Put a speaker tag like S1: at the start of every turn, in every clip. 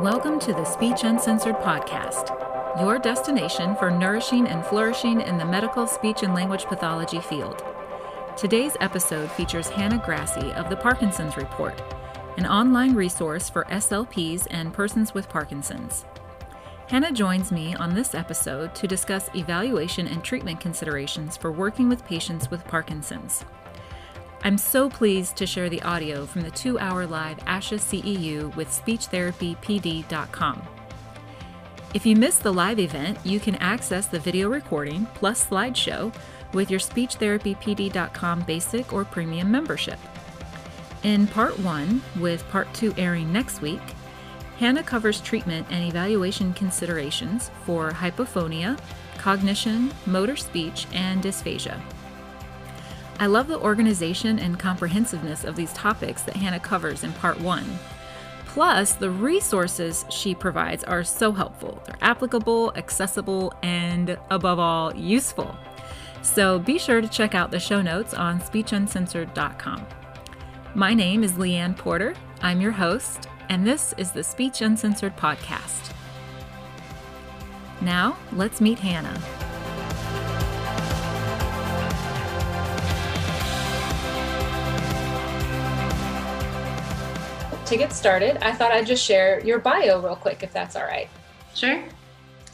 S1: Welcome to the Speech Uncensored podcast, your destination for nourishing and flourishing in the medical speech and language pathology field. Today's episode features Hannah Grassie of the Parkinson's Report, an online resource for SLPs and persons with Parkinson's. Hannah joins me on this episode to discuss evaluation and treatment considerations for working with patients with Parkinson's. I'm so pleased to share the audio from the two hour live ASHA CEU with SpeechTherapyPD.com. If you missed the live event, you can access the video recording plus slideshow with your SpeechTherapyPD.com basic or premium membership. In part one, with part two airing next week, Hannah covers treatment and evaluation considerations for hypophonia, cognition, motor speech, and dysphagia. I love the organization and comprehensiveness of these topics that Hannah covers in part one. Plus, the resources she provides are so helpful. They're applicable, accessible, and above all, useful. So be sure to check out the show notes on speechuncensored.com. My name is Leanne Porter. I'm your host, and this is the Speech Uncensored podcast. Now, let's meet Hannah. to get started, I thought I'd just share your bio real quick, if that's all right.
S2: Sure.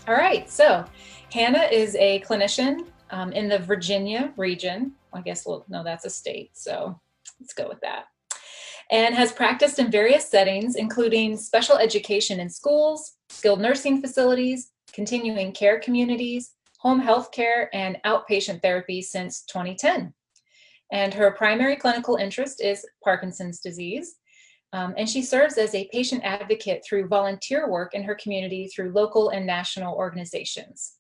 S1: All right. So, Hannah is a clinician um, in the Virginia region. I guess, well, no, that's a state. So, let's go with that. And has practiced in various settings, including special education in schools, skilled nursing facilities, continuing care communities, home health care, and outpatient therapy since 2010. And her primary clinical interest is Parkinson's disease um, and she serves as a patient advocate through volunteer work in her community through local and national organizations.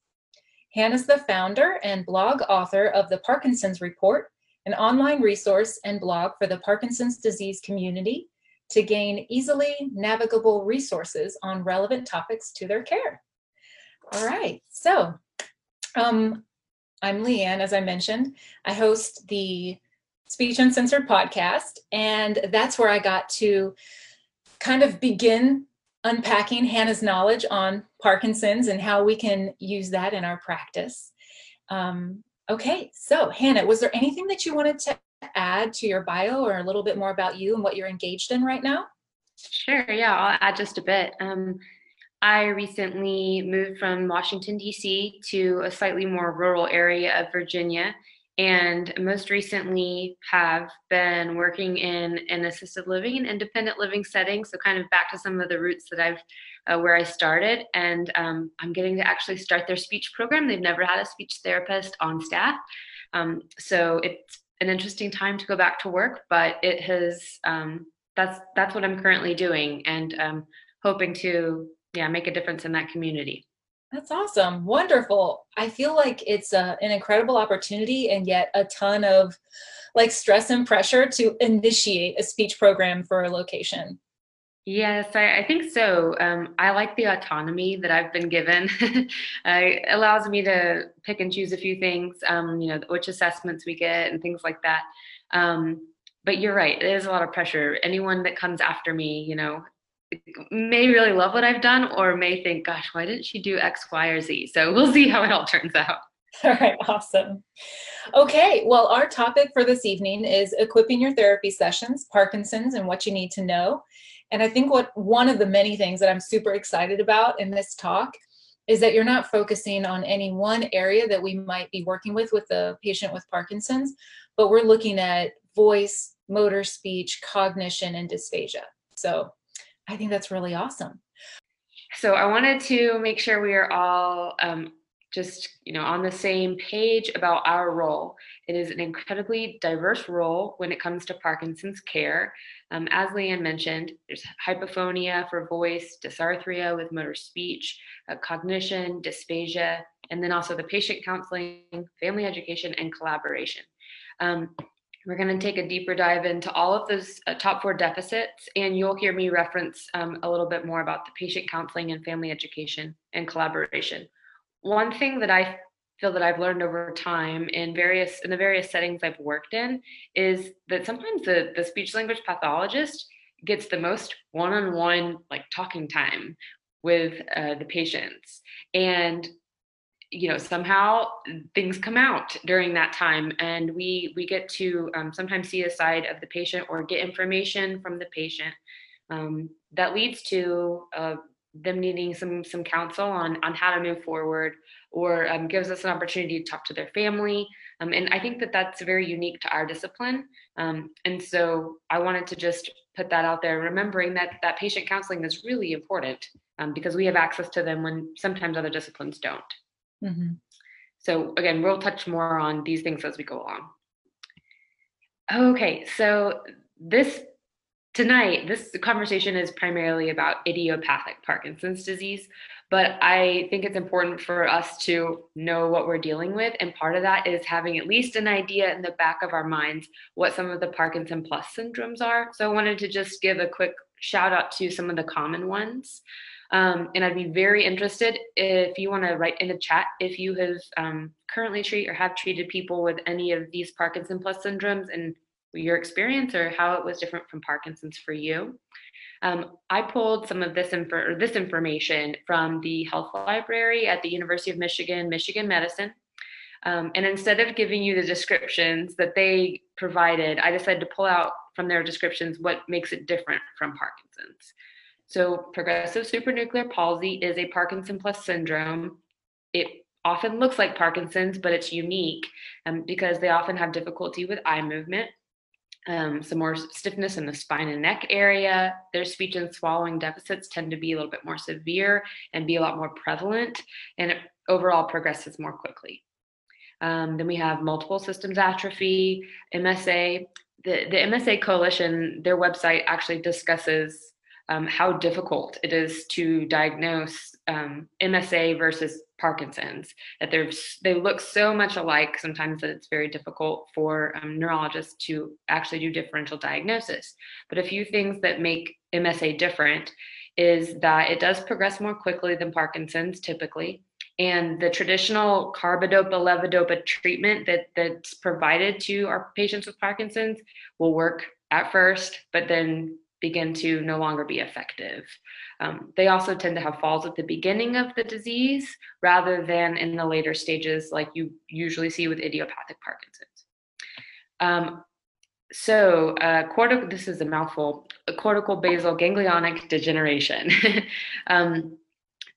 S1: Hannah's the founder and blog author of the Parkinson's Report, an online resource and blog for the Parkinson's disease community to gain easily navigable resources on relevant topics to their care. All right, so um, I'm Leanne, as I mentioned. I host the Speech Uncensored podcast. And that's where I got to kind of begin unpacking Hannah's knowledge on Parkinson's and how we can use that in our practice. Um, okay, so Hannah, was there anything that you wanted to add to your bio or a little bit more about you and what you're engaged in right now?
S2: Sure, yeah, I'll add just a bit. Um, I recently moved from Washington, D.C. to a slightly more rural area of Virginia and most recently have been working in an assisted living and independent living setting so kind of back to some of the roots that i've uh, where i started and um, i'm getting to actually start their speech program they've never had a speech therapist on staff um, so it's an interesting time to go back to work but it has um, that's that's what i'm currently doing and um, hoping to yeah make a difference in that community
S1: that's awesome. Wonderful. I feel like it's a, an incredible opportunity and yet a ton of like stress and pressure to initiate a speech program for a location.
S2: Yes, I, I think so. Um, I like the autonomy that I've been given. it allows me to pick and choose a few things, um, you know, which assessments we get and things like that. Um, but you're right, is a lot of pressure. Anyone that comes after me, you know, may really love what I've done or may think, gosh, why didn't she do X, Y, or Z? So we'll see how it all turns out.
S1: All right, awesome. Okay, well, our topic for this evening is equipping your therapy sessions, Parkinson's, and what you need to know. And I think what one of the many things that I'm super excited about in this talk is that you're not focusing on any one area that we might be working with with the patient with Parkinson's, but we're looking at voice, motor speech, cognition, and dysphagia. So I think that's really awesome.
S2: So I wanted to make sure we are all um, just you know on the same page about our role. It is an incredibly diverse role when it comes to Parkinson's care. Um, as Leanne mentioned, there's hypophonia for voice, dysarthria with motor speech, uh, cognition, dysphagia, and then also the patient counseling, family education, and collaboration. Um, we're going to take a deeper dive into all of those uh, top four deficits, and you'll hear me reference um, a little bit more about the patient counseling and family education and collaboration. One thing that I feel that I've learned over time in various in the various settings I've worked in is that sometimes the the speech language pathologist gets the most one-on-one like talking time with uh, the patients. And you know somehow things come out during that time and we we get to um, sometimes see a side of the patient or get information from the patient um, that leads to them needing some some counsel on on how to move forward or um, gives us an opportunity to talk to their family. Um, and i think that that's very unique to our discipline. Um, and so i wanted to just put that out there remembering that that patient counseling is really important um, because we have access to them when sometimes other disciplines don't. Mm-hmm. so again we'll touch more on these things as we go along. Okay so this tonight, this conversation is primarily about idiopathic Parkinson's disease, but I think it's important for us to know what we're dealing with. And part of that is having at least an idea in the back of our minds what some of the Parkinson plus syndromes are. So I wanted to just give a quick shout out to some of the common ones. Um, and I'd be very interested if you want to write in the chat if you have um, currently treat or have treated people with any of these Parkinson plus syndromes and your experience or how it was different from Parkinson's for you. Um, I pulled some of this, infor- this information from the health library at the University of Michigan, Michigan Medicine. Um, and instead of giving you the descriptions that they provided, I decided to pull out from their descriptions what makes it different from Parkinson's. So, progressive supranuclear palsy is a Parkinson plus syndrome. It often looks like Parkinson's, but it's unique um, because they often have difficulty with eye movement um, some more stiffness in the spine and neck area. Their speech and swallowing deficits tend to be a little bit more severe and be a lot more prevalent, and it overall progresses more quickly. Um, then we have multiple systems atrophy, MSA. The, the MSA Coalition, their website actually discusses um, how difficult it is to diagnose um, MSA versus Parkinson's. That they're they look so much alike sometimes that it's very difficult for um, neurologists to actually do differential diagnosis. But a few things that make MSA different is that it does progress more quickly than Parkinson's typically. And the traditional carbidopa levodopa treatment that, that's provided to our patients with Parkinson's will work at first, but then begin to no longer be effective. Um, they also tend to have falls at the beginning of the disease rather than in the later stages, like you usually see with idiopathic Parkinson's. Um, so, uh, cortical, this is a mouthful, cortical basal ganglionic degeneration. um,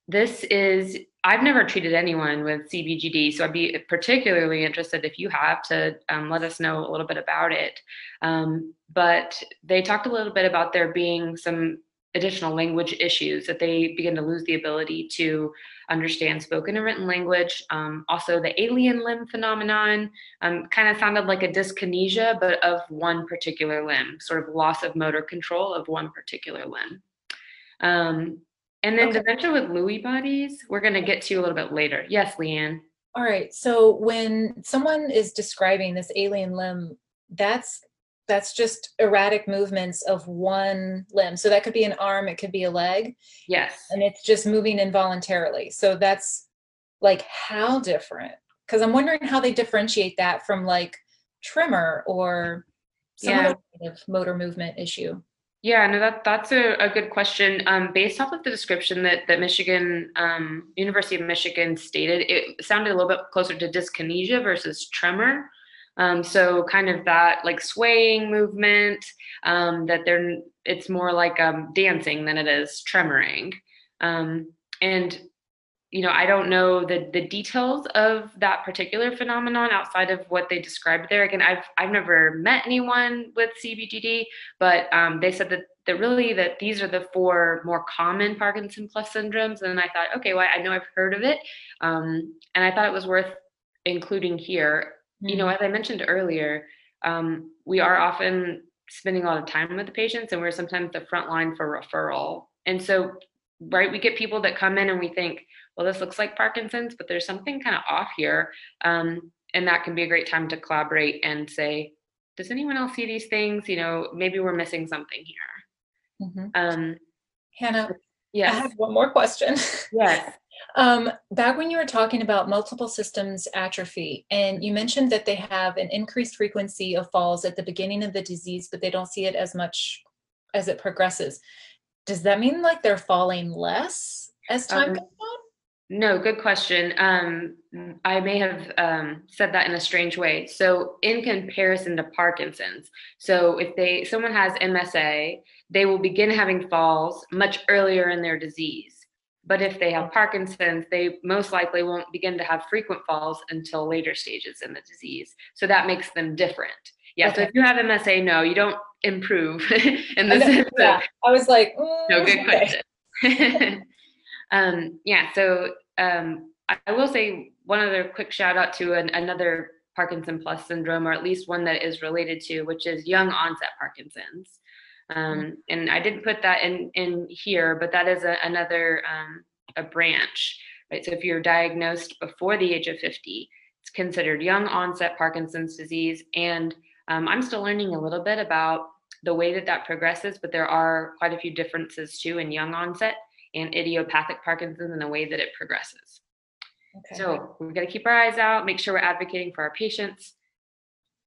S2: this is I've never treated anyone with CBGD, so I'd be particularly interested if you have to um, let us know a little bit about it. Um, but they talked a little bit about there being some additional language issues that they begin to lose the ability to understand spoken and written language. Um, also, the alien limb phenomenon um, kind of sounded like a dyskinesia, but of one particular limb, sort of loss of motor control of one particular limb. And then okay. dementia with Lewy bodies, we're going to get to a little bit later. Yes, Leanne.
S1: All right. So when someone is describing this alien limb, that's that's just erratic movements of one limb. So that could be an arm, it could be a leg.
S2: Yes.
S1: And it's just moving involuntarily. So that's like how different? Because I'm wondering how they differentiate that from like tremor or some yeah. other kind of motor movement issue.
S2: Yeah, no, that that's a, a good question. Um, based off of the description that that Michigan um, University of Michigan stated, it sounded a little bit closer to dyskinesia versus tremor. Um, so kind of that like swaying movement. Um, that they're it's more like um, dancing than it is tremoring. Um, and you know, I don't know the the details of that particular phenomenon outside of what they described there. Again, I've I've never met anyone with CBGD, but um, they said that that really that these are the four more common Parkinson plus syndromes. And I thought, okay, well, I know I've heard of it, um, and I thought it was worth including here. Mm-hmm. You know, mm-hmm. as I mentioned earlier, um, we are often spending a lot of time with the patients, and we're sometimes the front line for referral. And so, right, we get people that come in and we think well, this looks like Parkinson's, but there's something kind of off here. Um, and that can be a great time to collaborate and say, does anyone else see these things? You know, maybe we're missing something here.
S1: Mm-hmm. Um, Hannah, yeah, I have one more question.
S2: Yes.
S1: Um, back when you were talking about multiple systems atrophy, and you mentioned that they have an increased frequency of falls at the beginning of the disease, but they don't see it as much as it progresses. Does that mean like they're falling less as time um, goes on?
S2: No, good question. Um, I may have um, said that in a strange way. So, in comparison to Parkinson's, so if they someone has MSA, they will begin having falls much earlier in their disease. But if they have Parkinson's, they most likely won't begin to have frequent falls until later stages in the disease. So that makes them different. Yeah. Okay. So if you have MSA, no, you don't improve in the sense
S1: yeah. I was like, mm,
S2: no, good okay. question. um, yeah. So um, I will say one other quick shout out to an, another Parkinson plus syndrome, or at least one that is related to, which is young onset Parkinson's. Um, mm-hmm. and I didn't put that in in here, but that is a, another um, a branch, right? So if you're diagnosed before the age of 50, it's considered young onset Parkinson's disease. And um, I'm still learning a little bit about the way that that progresses, but there are quite a few differences too in young onset and idiopathic Parkinson's and the way that it progresses. Okay. So we've got to keep our eyes out, make sure we're advocating for our patients,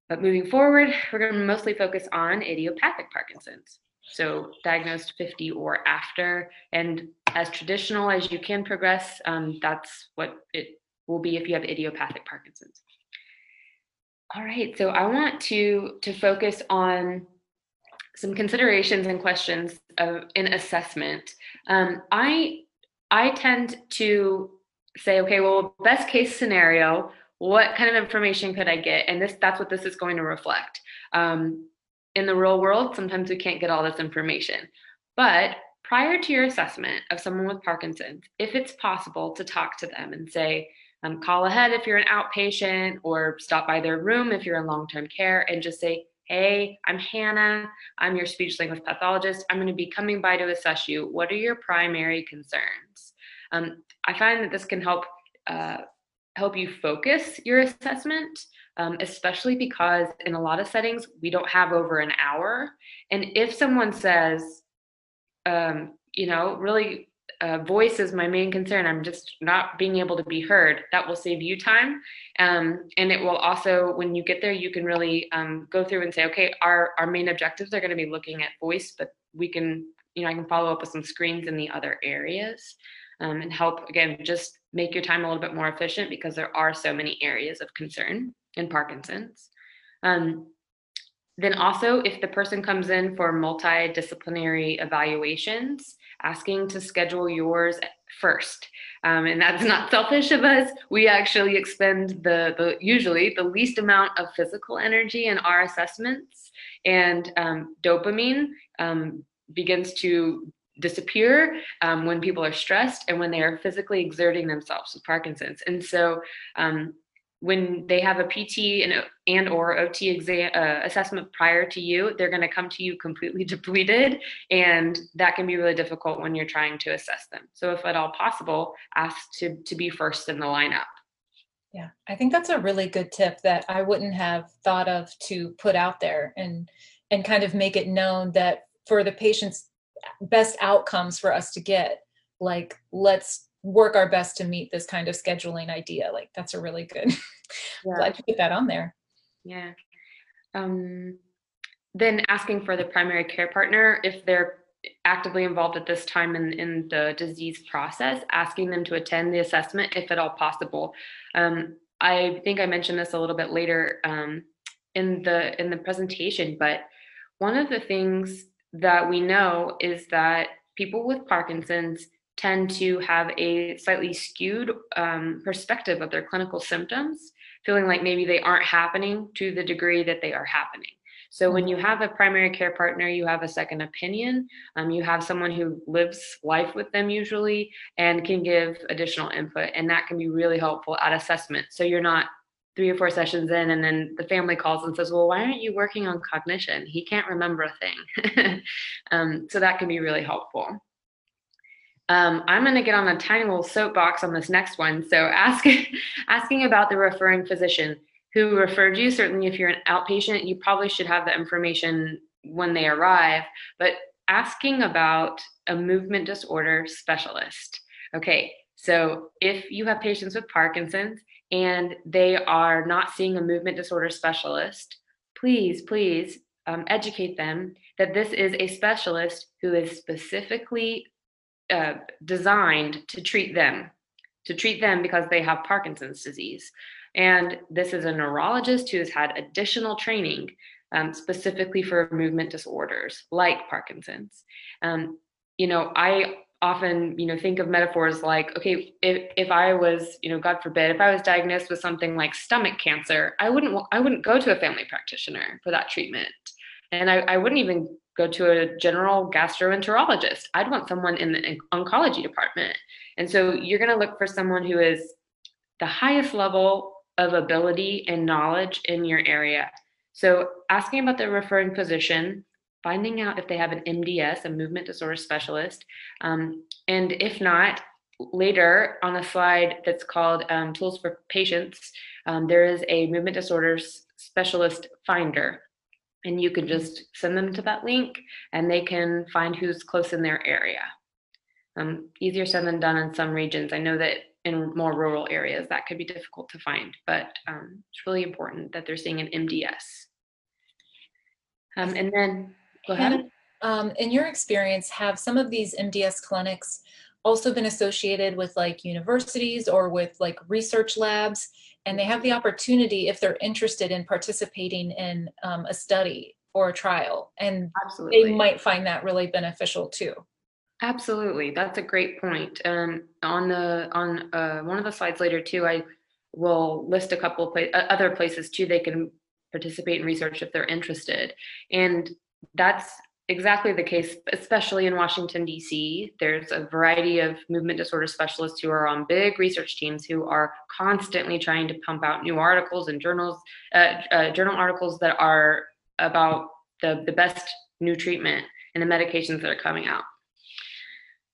S2: but moving forward, we're going to mostly focus on idiopathic Parkinson's. So diagnosed 50 or after, and as traditional as you can progress, um, that's what it will be if you have idiopathic Parkinson's. All right, so I want to to focus on some considerations and questions of, in assessment. Um, I I tend to say, okay, well, best case scenario, what kind of information could I get? And this that's what this is going to reflect. Um, in the real world, sometimes we can't get all this information. But prior to your assessment of someone with Parkinson's, if it's possible to talk to them and say, um, call ahead if you're an outpatient or stop by their room if you're in long term care and just say, Hey, I'm Hannah. I'm your speech language pathologist. I'm going to be coming by to assess you. What are your primary concerns? Um, I find that this can help uh, help you focus your assessment, um, especially because in a lot of settings, we don't have over an hour. And if someone says, um, you know, really, uh, voice is my main concern, I'm just not being able to be heard, that will save you time. Um, and it will also, when you get there, you can really um, go through and say, okay, our, our main objectives are going to be looking at voice, but we can, you know, I can follow up with some screens in the other areas um, and help again just make your time a little bit more efficient because there are so many areas of concern in Parkinson's. Um, then also, if the person comes in for multidisciplinary evaluations, asking to schedule yours first. Um, and that's not selfish of us. We actually expend the, the usually the least amount of physical energy in our assessments, and um, dopamine um, begins to disappear um, when people are stressed and when they are physically exerting themselves with Parkinson's. And so um, when they have a PT and, and or OT exam uh, assessment prior to you, they're going to come to you completely depleted, and that can be really difficult when you're trying to assess them. So, if at all possible, ask to to be first in the lineup.
S1: Yeah, I think that's a really good tip that I wouldn't have thought of to put out there and and kind of make it known that for the patient's best outcomes for us to get like let's work our best to meet this kind of scheduling idea like that's a really good yeah. glad you put that on there.
S2: Yeah. Um, then asking for the primary care partner if they're actively involved at this time in, in the disease process asking them to attend the assessment if at all possible. Um, i think i mentioned this a little bit later um, in the in the presentation but one of the things that we know is that people with Parkinson's tend to have a slightly skewed um, perspective of their clinical symptoms, feeling like maybe they aren't happening to the degree that they are happening. So when you mm-hmm. have a primary care partner, you have a second opinion. Um, you have someone who lives life with them usually and can give additional input, and that can be really helpful at assessment. So you're not three or four sessions in and then the family calls and says well why aren't you working on cognition he can't remember a thing um, so that can be really helpful um, i'm going to get on a tiny little soapbox on this next one. So ask, asking about the referring physician who referred you. Certainly if you're an outpatient you probably should have the information when they arrive but asking about a movement disorder specialist. Okay So if you have patients with Parkinson's and they are not seeing a movement disorder specialist, please, please um, educate them that this is a specialist who is specifically uh, designed to treat them, to treat them because they have Parkinson's disease. And this is a neurologist who has had additional training um, specifically for movement disorders like Parkinson's. Um, you know, I often, you know, think of metaphors like, okay, if, if I was, you know, God forbid, if I was diagnosed with something like stomach cancer, I wouldn't, I wouldn't go to a family practitioner for that treatment. And I, I wouldn't even go to a general gastroenterologist. I'd want someone in the oncology department. And so you're going to look for someone who is the highest level of ability and knowledge in your area. So asking about the referring physician, finding out if they have an MDS, a movement disorder specialist, um, and if not, later on a slide that's called um, Tools for Patients, um, there is a movement disorders specialist finder. And you can just send them to that link and they can find who's close in their area. Um, easier said than done in some regions. I know that in more rural areas that could be difficult to find, but um, it's really important that they're seeing an MDS. Um, and then, go ahead.
S1: Um, in your experience, have some of these MDS clinics also been associated with like universities or with like research labs? And they have the opportunity, if they're interested in participating in um, a study or a trial, and Absolutely. they might find that really beneficial too.
S2: Absolutely, that's a great point. Um, on the on uh, one of the slides later too, I will list a couple of pla- uh, other places too they can participate in research if they're interested, and that's exactly the case, especially in Washington D.C. There's a variety of movement disorder specialists who are on big research teams who are constantly trying to pump out new articles and journals, uh, uh, journal articles that are about the the best new treatment and the medications that are coming out.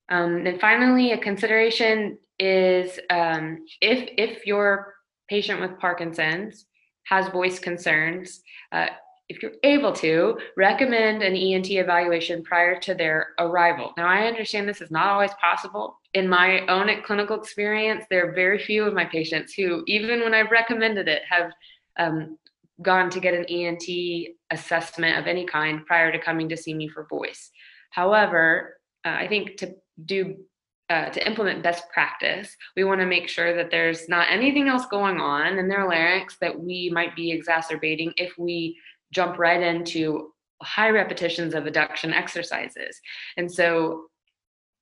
S2: Um, and finally, a consideration is um, if if your patient with Parkinson's has voice concerns, uh, if you're able to, recommend an ENT evaluation prior to their arrival. Now, I understand this is not always possible. In my own clinical experience, there are very few of my patients who, even when I've recommended it, have um, gone to get an ENT assessment of any kind prior to coming to see me for voice. However, uh, I think to do uh, to implement best practice, we want to make sure that there's not anything else going on in their larynx that we might be exacerbating if we jump right into high repetitions of adduction exercises. And so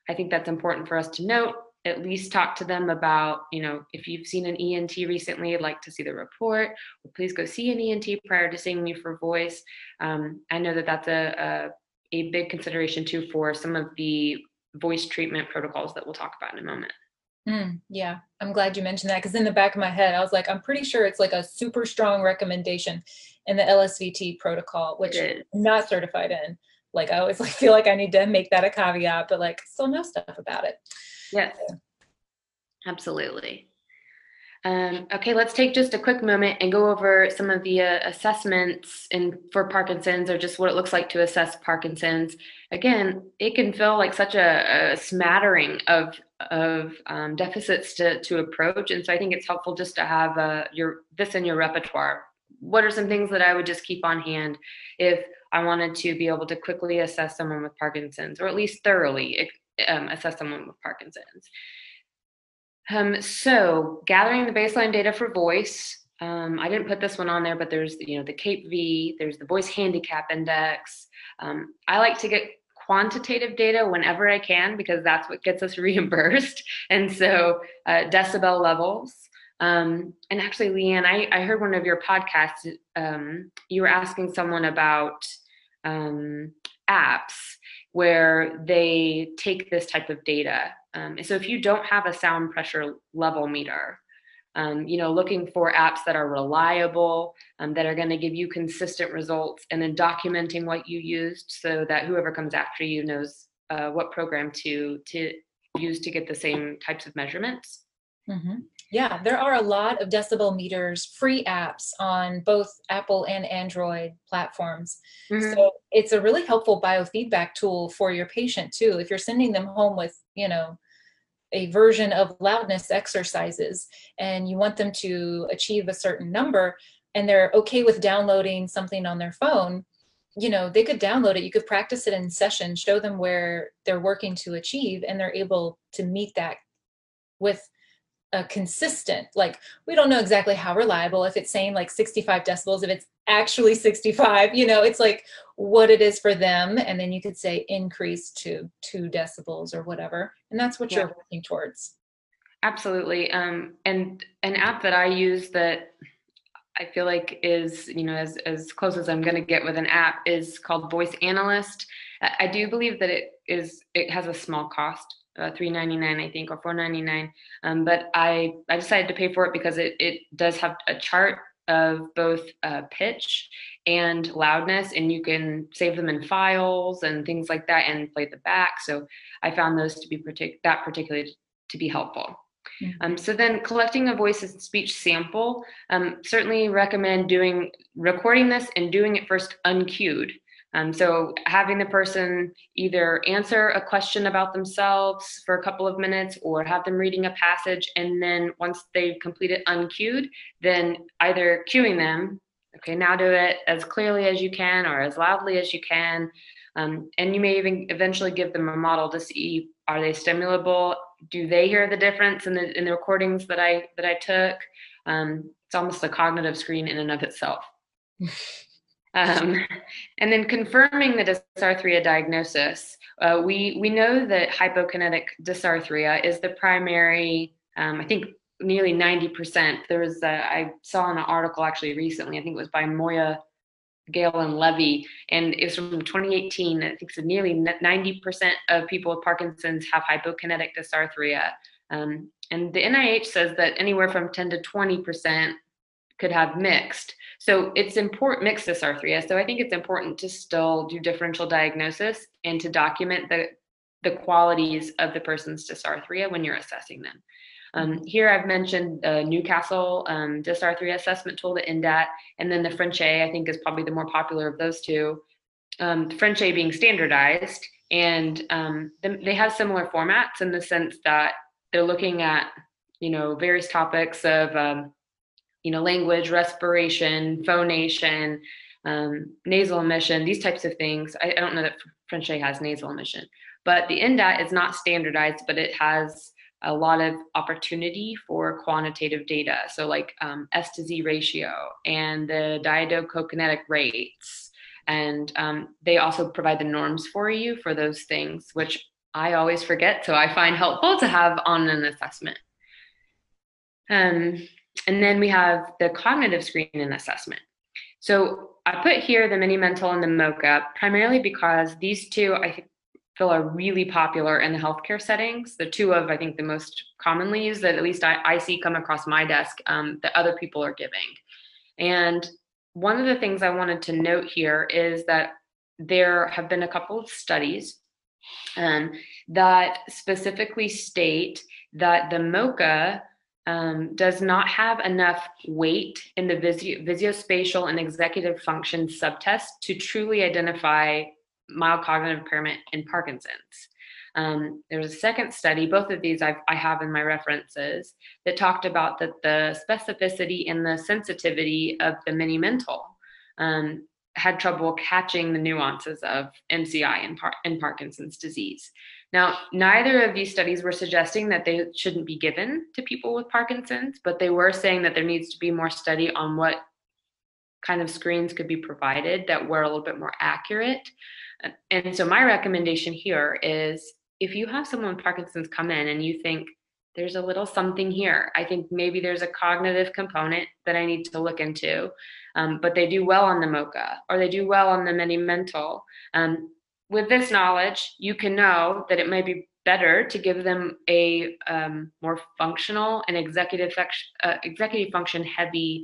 S2: I think that's important for us to note. At least talk to them about, you know, if you've seen an ENT recently, I'd like to see the report, well, please go see an ENT prior to seeing me for voice. Um, I know that that's a, a a big consideration too for some of the voice treatment protocols that we'll talk about in a moment.
S1: Mm, yeah, I'm glad you mentioned that because in the back of my head, I was like, I'm pretty sure it's like a super strong recommendation in the LSVT protocol, which I'm not certified in. Like I always like feel like I need to make that a caveat, but like still know stuff about it.
S2: Yes, absolutely. Um, okay, let's take just a quick moment and go over some of the uh, assessments in for Parkinson's or just what it looks like to assess Parkinson's. Again, it can feel like such a, a smattering of of um, deficits to, to approach, and so I think it's helpful just to have uh, your this in your repertoire. What are some things that I would just keep on hand if I wanted to be able to quickly assess someone with Parkinson's, or at least thoroughly um, assess someone with Parkinson's? Um, so gathering the baseline data for voice. Um, I didn't put this one on there, but there's you know the CAPE-V, there's the voice handicap index. Um, I like to get quantitative data whenever I can because that's what gets us reimbursed. And so uh, decibel levels. Um, and actually, Leanne, I, I, heard one of your podcasts. Um, you were asking someone about um, apps where they take this type of data um, so if you don't have a sound pressure level meter, um, you know, looking for apps that are reliable, um, that are going to give you consistent results, and then documenting what you used so that whoever comes after you knows uh, what program to to use to get the same types of measurements.
S1: Mm-hmm. Yeah, there are a lot of decibel meters, free apps on both Apple and Android platforms. Mm-hmm. So it's a really helpful biofeedback tool for your patient too. If you're sending them home with, you know, a version of loudness exercises and you want them to achieve a certain number and they're okay with downloading something on their phone you know they could download it you could practice it in session show them where they're working to achieve and they're able to meet that with a consistent like we don't know exactly how reliable if it's saying like 65 decibels if it's actually 65 you know it's like what it is for them and then you could say increase to 2 decibels or whatever and that's what yeah. you're working towards
S2: absolutely um, and an app that i use that i feel like is you know as, as close as i'm going to get with an app is called voice analyst i do believe that it is it has a small cost uh, 399 i think or 499 um, but i i decided to pay for it because it, it does have a chart of both uh, pitch and loudness and you can save them in files and things like that and play the back. So i found those to be partic- that particularly to be helpful. Mm-hmm. um, so then collecting a voice and speech sample um, certainly recommend doing recording this and doing it first uncued um, so having the person either answer a question about themselves for a couple of minutes or have them reading a passage and then once they've completed uncued, then either cueing them, okay, now do it as clearly as you can or as loudly as you can. Um, and you may even eventually give them a model to see are they stimulable? Do they hear the difference in the in the recordings that I that I took? Um, it's almost a cognitive screen in and of itself. Um, and then confirming the dysarthria diagnosis, uh, we, we know that hypokinetic dysarthria is the primary, um, I think nearly 90%. There was, a, I saw in an article actually recently, I think it was by Moya Gale and Levy, and it's from 2018. I think it's nearly 90% of people with Parkinson's have hypokinetic dysarthria. Um, and the NIH says that anywhere from 10 to 20% could have mixed. So it's important, mixed dysarthria. So I think it's important to still do differential diagnosis and to document the, the qualities of the person's dysarthria when you're assessing them. Um, here I've mentioned the Newcastle um, dysarthria assessment tool, the NDAT, and then the Frenchay, I think is probably the more popular of those two. Um, Frenchay being standardized, and um, they have similar formats in the sense that they're looking at, you know, various topics of um, you know, language, respiration, phonation, um, nasal emission, these types of things. I, I don't know that Frenchay has nasal emission, but the NDAT is not standardized, but it has a lot of opportunity for quantitative data. So like um, S to Z ratio and the diadochokinetic rates. And um, they also provide the norms for you for those things, which I always forget. So I find helpful to have on an assessment. Um, and then we have the cognitive screening assessment. So I put here the mini mental and the MoCA primarily because these two I feel are really popular in the healthcare settings. The two of I think the most commonly used that at least I, I see come across my desk um, that other people are giving. And one of the things I wanted to note here is that there have been a couple of studies um, that specifically state that the MoCA um, does not have enough weight in the visuospatial and executive function subtest to truly identify mild cognitive impairment in Parkinson's. Um, there was a second study, both of these I've, I have in my references, that talked about that the specificity and the sensitivity of the mini mental um, had trouble catching the nuances of MCI in, Par- in Parkinson's disease. Now, neither of these studies were suggesting that they shouldn't be given to people with Parkinson's, but they were saying that there needs to be more study on what kind of screens could be provided that were a little bit more accurate. And so, my recommendation here is if you have someone with Parkinson's come in and you think there's a little something here, I think maybe there's a cognitive component that I need to look into, um, but they do well on the MoCA or they do well on the mini mental. Um, with this knowledge, you can know that it may be better to give them a um, more functional and executive, uh, executive function heavy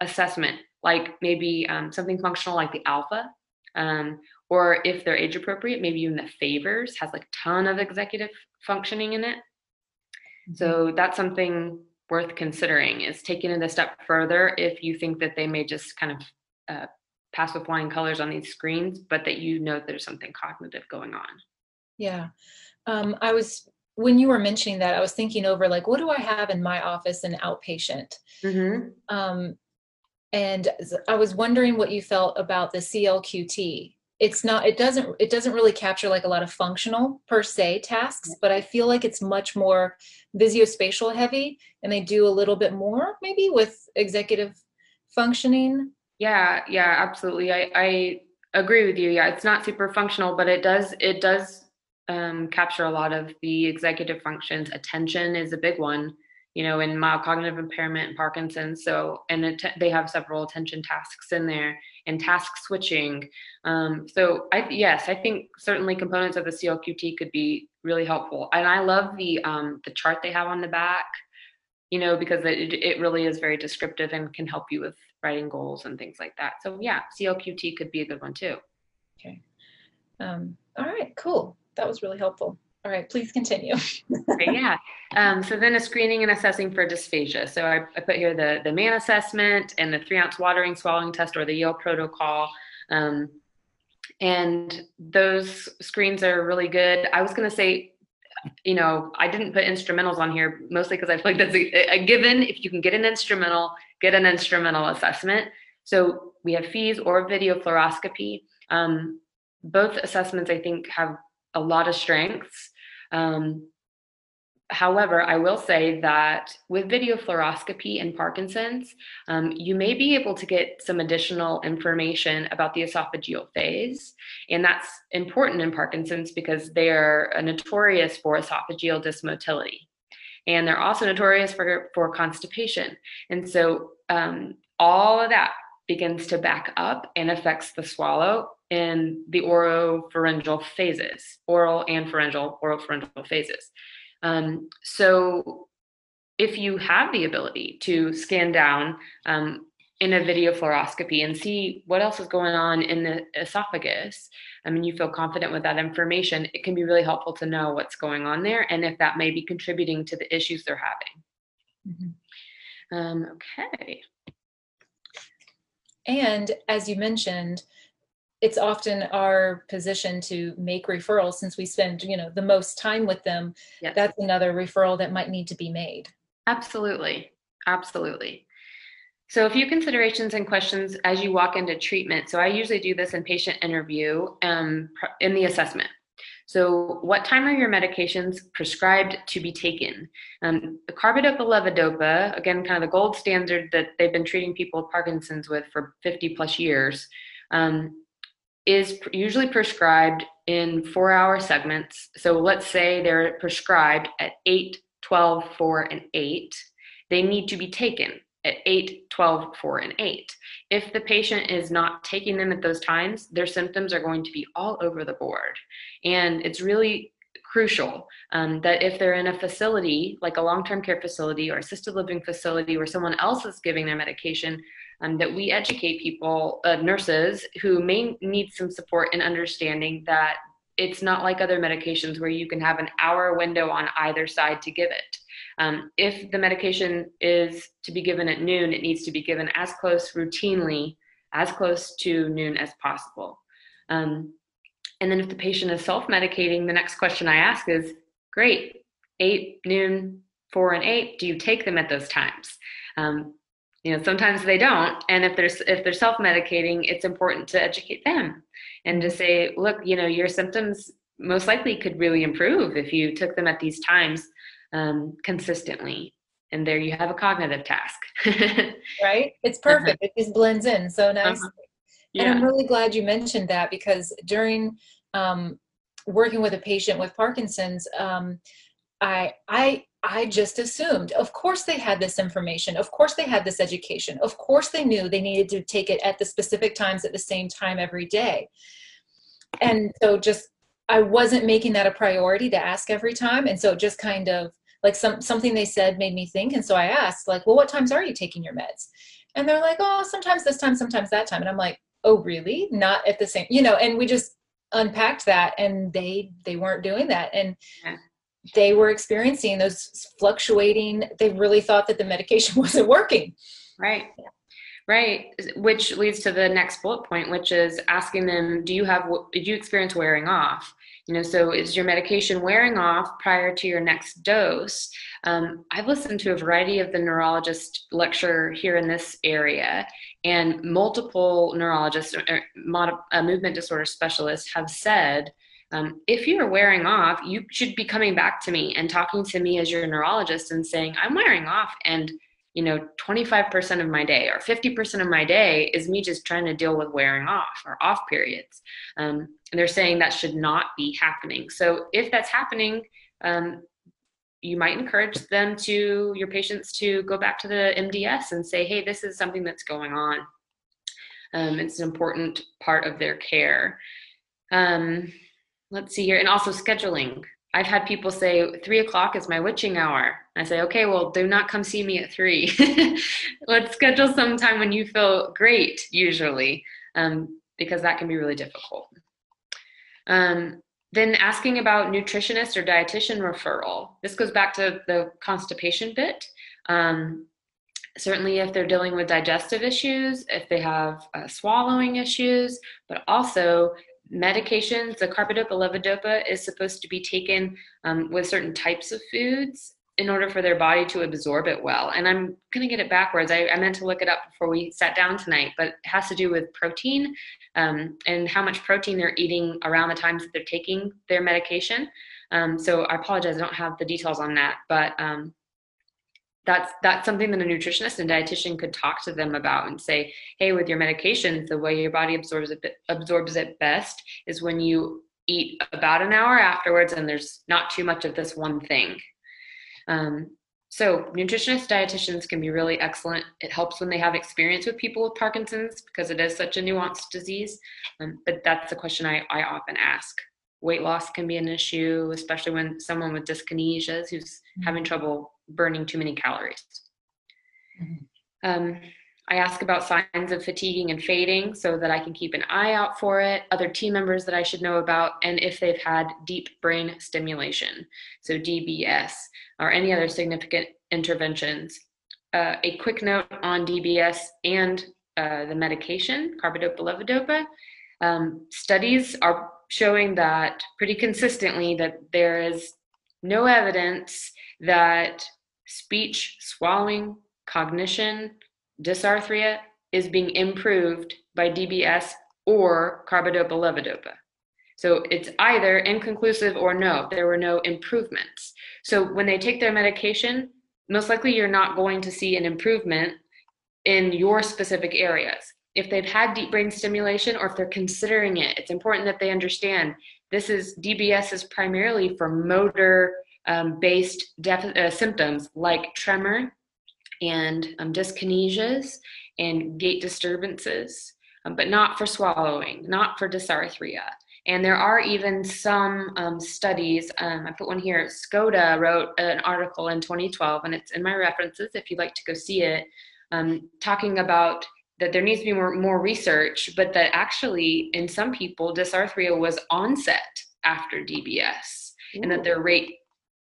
S2: assessment, like maybe um, something functional like the ALFA, um, or if they're age appropriate, maybe even the FAVRES has like a ton of executive functioning in it. Mm-hmm. So that's something worth considering is taking it a step further if you think that they may just kind of uh, pass with flying colors on these screens, but that you know there's something cognitive going on.
S1: Yeah. Um, I was when you were mentioning that, I was thinking over like, what do I have in my office in outpatient?
S2: Mm-hmm.
S1: Um, and I was wondering what you felt about the CLQT. It's not, it doesn't, it doesn't really capture like a lot of functional per se tasks, but I feel like it's much more visuospatial heavy and they do a little bit more maybe with executive functioning.
S2: Yeah, yeah, absolutely. I, I agree with you. Yeah, it's not super functional, but it does, it does um, capture a lot of the executive functions. Attention is a big one, you know, in mild cognitive impairment and Parkinson's. So, and it, they have several attention tasks in there and task switching. Um, so, I yes, I think certainly components of the CLQT could be really helpful. And I love the um, the chart they have on the back, you know, because it it really is very descriptive and can help you with writing goals and things like that. So, yeah, CLQT could be a good one too.
S1: Okay. Um, all right, cool that was really helpful. All right, please continue.
S2: yeah. Um, so then a screening and assessing for dysphagia. So I, I, put here the, the Mann assessment and the three ounce watering swallowing test or the Yale protocol. Um, and those screens are really good. I was going to say, you know, I didn't put instrumentals on here mostly because I feel like that's a, a given. If you can get an instrumental, get an instrumental assessment. So we have FEES or video fluoroscopy. Um, both assessments, I think, have a lot of strengths. Um, however, I will say that with video fluoroscopy and Parkinson's, um, you may be able to get some additional information about the esophageal phase. And that's important in Parkinson's because they are notorious for esophageal dysmotility. And they're also notorious for, for constipation. And so um, all of that begins to back up and affects the swallow in the oropharyngeal phases, oral and pharyngeal, oropharyngeal phases. Um, so if you have the ability to scan down um, in a video fluoroscopy and see what else is going on in the esophagus, I mean, you feel confident with that information, it can be really helpful to know what's going on there and if that may be contributing to the issues they're having. Mm-hmm. Um, okay.
S1: And as you mentioned, it's often our position to make referrals since we spend you know the most time with them. Yes. that's another referral that might need to be made.
S2: Absolutely. Absolutely. So a few considerations and questions as you walk into treatment. So i usually do this in patient interview um, in the assessment. So, what time are your medications prescribed to be taken? Um, the carbidopa levodopa, again, kind of the gold standard that they've been treating people with Parkinson's with for 50 plus years, um, is usually prescribed in four hour segments. So let's say they're prescribed at 8, 12, 4, and 8. They need to be taken at 8, 12, 4, and 8. If the patient is not taking them at those times, their symptoms are going to be all over the board. And it's really crucial um, that if they're in a facility like a long-term care facility or assisted living facility where someone else is giving their medication um, that we educate people, uh, nurses who may need some support in understanding that it's not like other medications where you can have an hour window on either side to give it. Um, if the medication is to be given at noon, it needs to be given as close routinely, as close to noon as possible. Um, and then if the patient is self medicating, the next question I ask is great, eight, noon, four, and eight, do you take them at those times? Um, you know sometimes they don't and if they're if they're self-medicating it's important to educate them and to say look you know your symptoms most likely could really improve if you took them at these times um, consistently and there you have a cognitive task
S1: right it's perfect uh-huh. it just blends in so nice uh-huh. Yeah. and i'm really glad you mentioned that because during um, working with a patient with parkinson's um, i i I just assumed. Of course, they had this information. Of course, they had this education. Of course, they knew they needed to take it at the specific times at the same time every day. And so, just I wasn't making that a priority to ask every time. And so, just kind of like some something they said made me think. And so, I asked, like, well, what times are you taking your meds? And they're like, oh, sometimes this time, sometimes that time. And I'm like, oh, really? Not at the same, you know. And we just unpacked that, and they they weren't doing that. And they were experiencing those fluctuating they really thought that the medication wasn't working
S2: right Right, which leads to the next bullet point, which is asking them, do you have, did you experience wearing off? You know, so is your medication wearing off prior to your next dose? Um, I've listened to a variety of the neurologist lecture here in this area, and multiple neurologists or, or uh, movement disorder specialists have said um, if you're wearing off, you should be coming back to me and talking to me as your neurologist and saying, I'm wearing off. And, you know, 25% of my day or 50% of my day is me just trying to deal with wearing off or off periods. Um, and they're saying that should not be happening. So if that's happening, um, you might encourage them to your patients to go back to the MDS and say, hey, this is something that's going on. Um, it's an important part of their care. Um, let's see here, and also scheduling. I've had people say three o'clock is my witching hour. I say, okay, well, do not come see me at three. Let's schedule some time when you feel great, usually, um, because that can be really difficult. Um, then asking about nutritionist or dietitian referral. This goes back to the constipation bit. Um, certainly if they're dealing with digestive issues, if they have uh, swallowing issues, but also medications, the carbidopa levodopa is supposed to be taken um, with certain types of foods in order for their body to absorb it well. And I'm going to get it backwards. I, I, meant to look it up before we sat down tonight, but it has to do with protein um, and how much protein they're eating around the times that they're taking their medication. Um, so I apologize, I don't have the details on that, but um, that's that's something that a nutritionist and dietitian could talk to them about and say hey with your medications the way your body absorbs it absorbs it best is when you eat about an hour afterwards and there's not too much of this one thing um, so nutritionists dietitians can be really excellent it helps when they have experience with people with parkinson's because it is such a nuanced disease um, but that's the question I, I often ask weight loss can be an issue especially when someone with dyskinesias who's mm-hmm. having trouble burning too many calories. Mm-hmm. Um, I ask about signs of fatiguing and fading so that I can keep an eye out for it, other team members that I should know about, and if they've had deep brain stimulation, so DBS, or any other significant interventions. Uh, a quick note on DBS and uh, the medication, carbidopa levodopa. Um, studies are showing that pretty consistently that there is no evidence that speech, swallowing, cognition, dysarthria is being improved by DBS or carbidopa levodopa. So it's either inconclusive or no, there were no improvements. So when they take their medication, most likely you're not going to see an improvement in your specific areas. If they've had deep brain stimulation or if they're considering it, it's important that they understand this is DBS is primarily for motor um, based def- uh, symptoms like tremor and um, dyskinesias and gait disturbances, um, but not for swallowing, not for dysarthria. And there are even some um, studies. Um, I put one here. Skodda wrote an article in 2012, and it's in my references if you'd like to go see it, um, talking about that there needs to be more, more research, but that actually in some people, dysarthria was onset after DBS, Ooh. and that their rate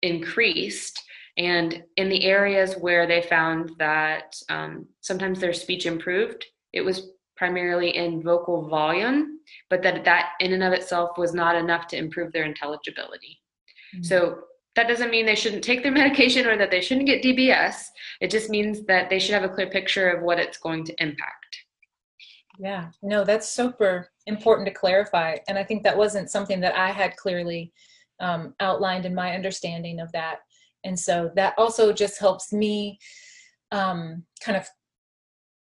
S2: increased. And in the areas where they found that um, sometimes their speech improved, it was primarily in vocal volume, but that that in and of itself was not enough to improve their intelligibility. Mm-hmm. So that doesn't mean they shouldn't take their medication or that they shouldn't get DBS. It just means that they should have a clear picture of what it's going to impact.
S1: Yeah, no, that's super important to clarify. And I think that wasn't something that I had clearly um, outlined in my understanding of that. And so that also just helps me um, kind of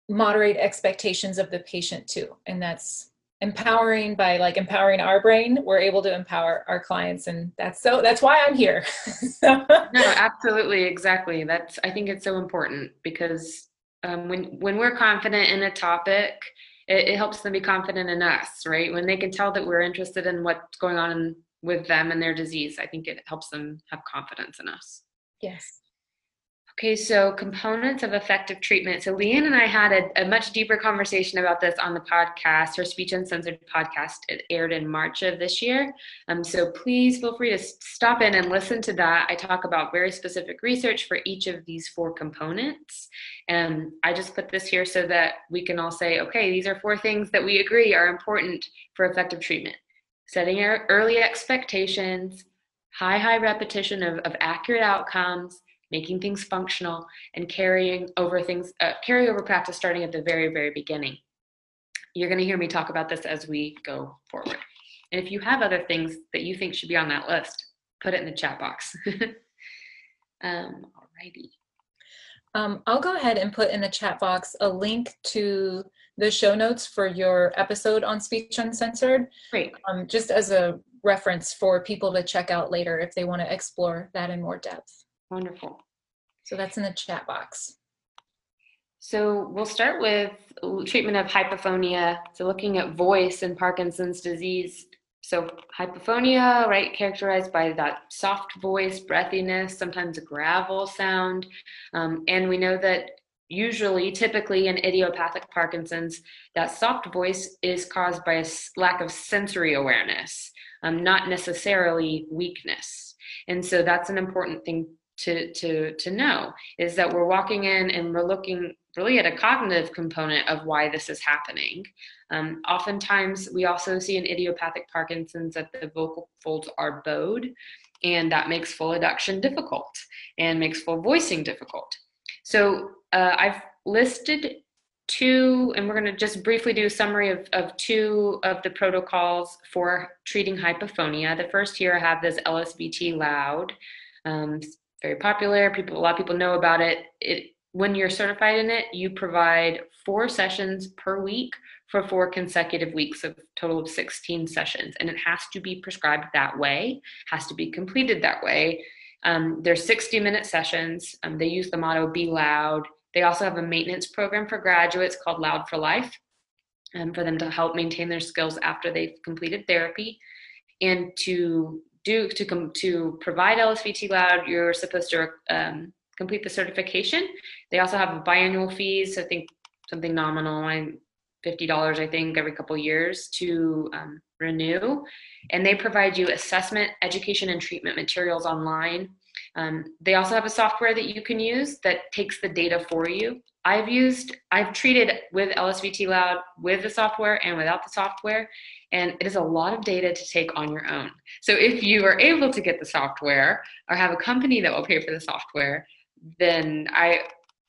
S1: moderate expectations of the patient too. And that's empowering by like empowering our brain. We're able to empower our clients and that's so that's why i'm here.
S2: No absolutely exactly. That's i think it's so important because um, when when we're confident in a topic it, it, helps them be confident in us right? When they can tell that we're interested in what's going on with them and their disease. I think it helps them have confidence in us.
S1: Yes.
S2: Okay, so components of effective treatment. So Leanne and I had a, a, much deeper conversation about this on the podcast, her Speech Uncensored podcast. It aired in March of this year. Um, so please feel free to stop in and listen to that. I talk about very specific research for each of these four components. And I just put this here so that we can all say, okay, these are four things that we agree are important for effective treatment. Setting early expectations, high, high repetition of, of accurate outcomes, making things functional, and carrying over things, uh, carry over practice starting at the very, very beginning. You're going to hear me talk about this as we go forward. And if you have other things that you think should be on that list, put it in the chat box. um, alrighty.
S1: Um, I'll go ahead and put in the chat box a link to the show notes for your episode on Speech Uncensored.
S2: Great.
S1: Um, just as a reference for people to check out later if they want to explore that in more depth.
S2: Wonderful.
S1: So that's in the chat box.
S2: So we'll start with treatment of hypophonia. So looking at voice in Parkinson's disease. So hypophonia, right, characterized by that soft voice, breathiness, sometimes a gravel sound. Um, and we know that usually, typically in idiopathic Parkinson's, that soft voice is caused by a lack of sensory awareness, um, not necessarily weakness. And so that's an important thing to to to know is that we're walking in and we're looking really at a cognitive component of why this is happening. Um, oftentimes, we also see in idiopathic Parkinson's that the vocal folds are bowed, and that makes full adduction difficult and makes full voicing difficult. So uh, I've listed two, and we're going to just briefly do a summary of, of two of the protocols for treating hypophonia. The first here I have this LSVT loud. Um, very popular. People, a lot of people know about it. It when you're certified in it, you provide four sessions per week for four consecutive weeks, a total of 16 sessions, and it has to be prescribed that way, has to be completed that way. Um, there's 60 minute sessions. Um, they use the motto "Be loud." They also have a maintenance program for graduates called Loud for Life, um, for them to help maintain their skills after they've completed therapy, and to do to come to provide LSVT Loud, you're supposed to um, complete the certification. They also have biannual fees. I think something nominal, I'm fifty dollars, I think, every couple years to um, renew. And they provide you assessment, education, and treatment materials online. Um, they also have a software that you can use that takes the data for you. I've used, I've treated with LSVT Loud with the software and without the software, and it is a lot of data to take on your own. So if you are able to get the software or have a company that will pay for the software, then I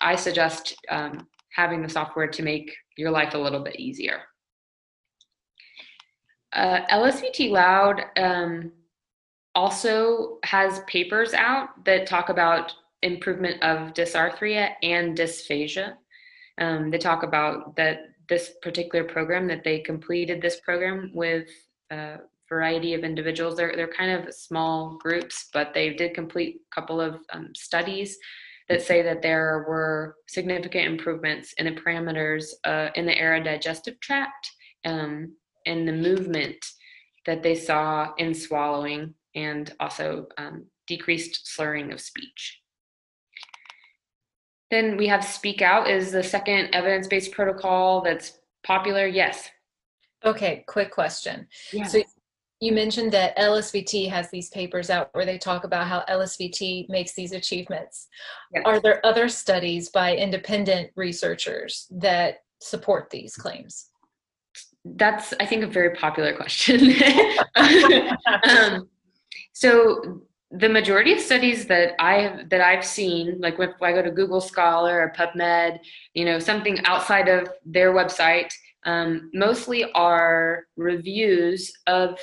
S2: I suggest um, having the software to make your life a little bit easier. Uh, LSVT Loud um, also has papers out that talk about improvement of dysarthria and dysphagia. Um, they talk about that this particular program that they completed this program with a variety of individuals. They're they're kind of small groups, but they did complete a couple of um, studies that say that there were significant improvements in the parameters uh, in the aerodigestive tract um, and the movement that they saw in swallowing and also um, decreased slurring of speech. Then we have Speak Out is the second evidence-based protocol that's popular. Yes.
S1: Okay, quick question.
S2: Yeah.
S1: So you mentioned that LSVT has these papers out where they talk about how LSVT makes these achievements. Yes. Are there other studies by independent researchers that support these claims?
S2: That's, I think, a very popular question. um, so the majority of studies that I have that I've seen, like if I go to Google Scholar or PubMed, you know, something outside of their website, um, mostly are reviews of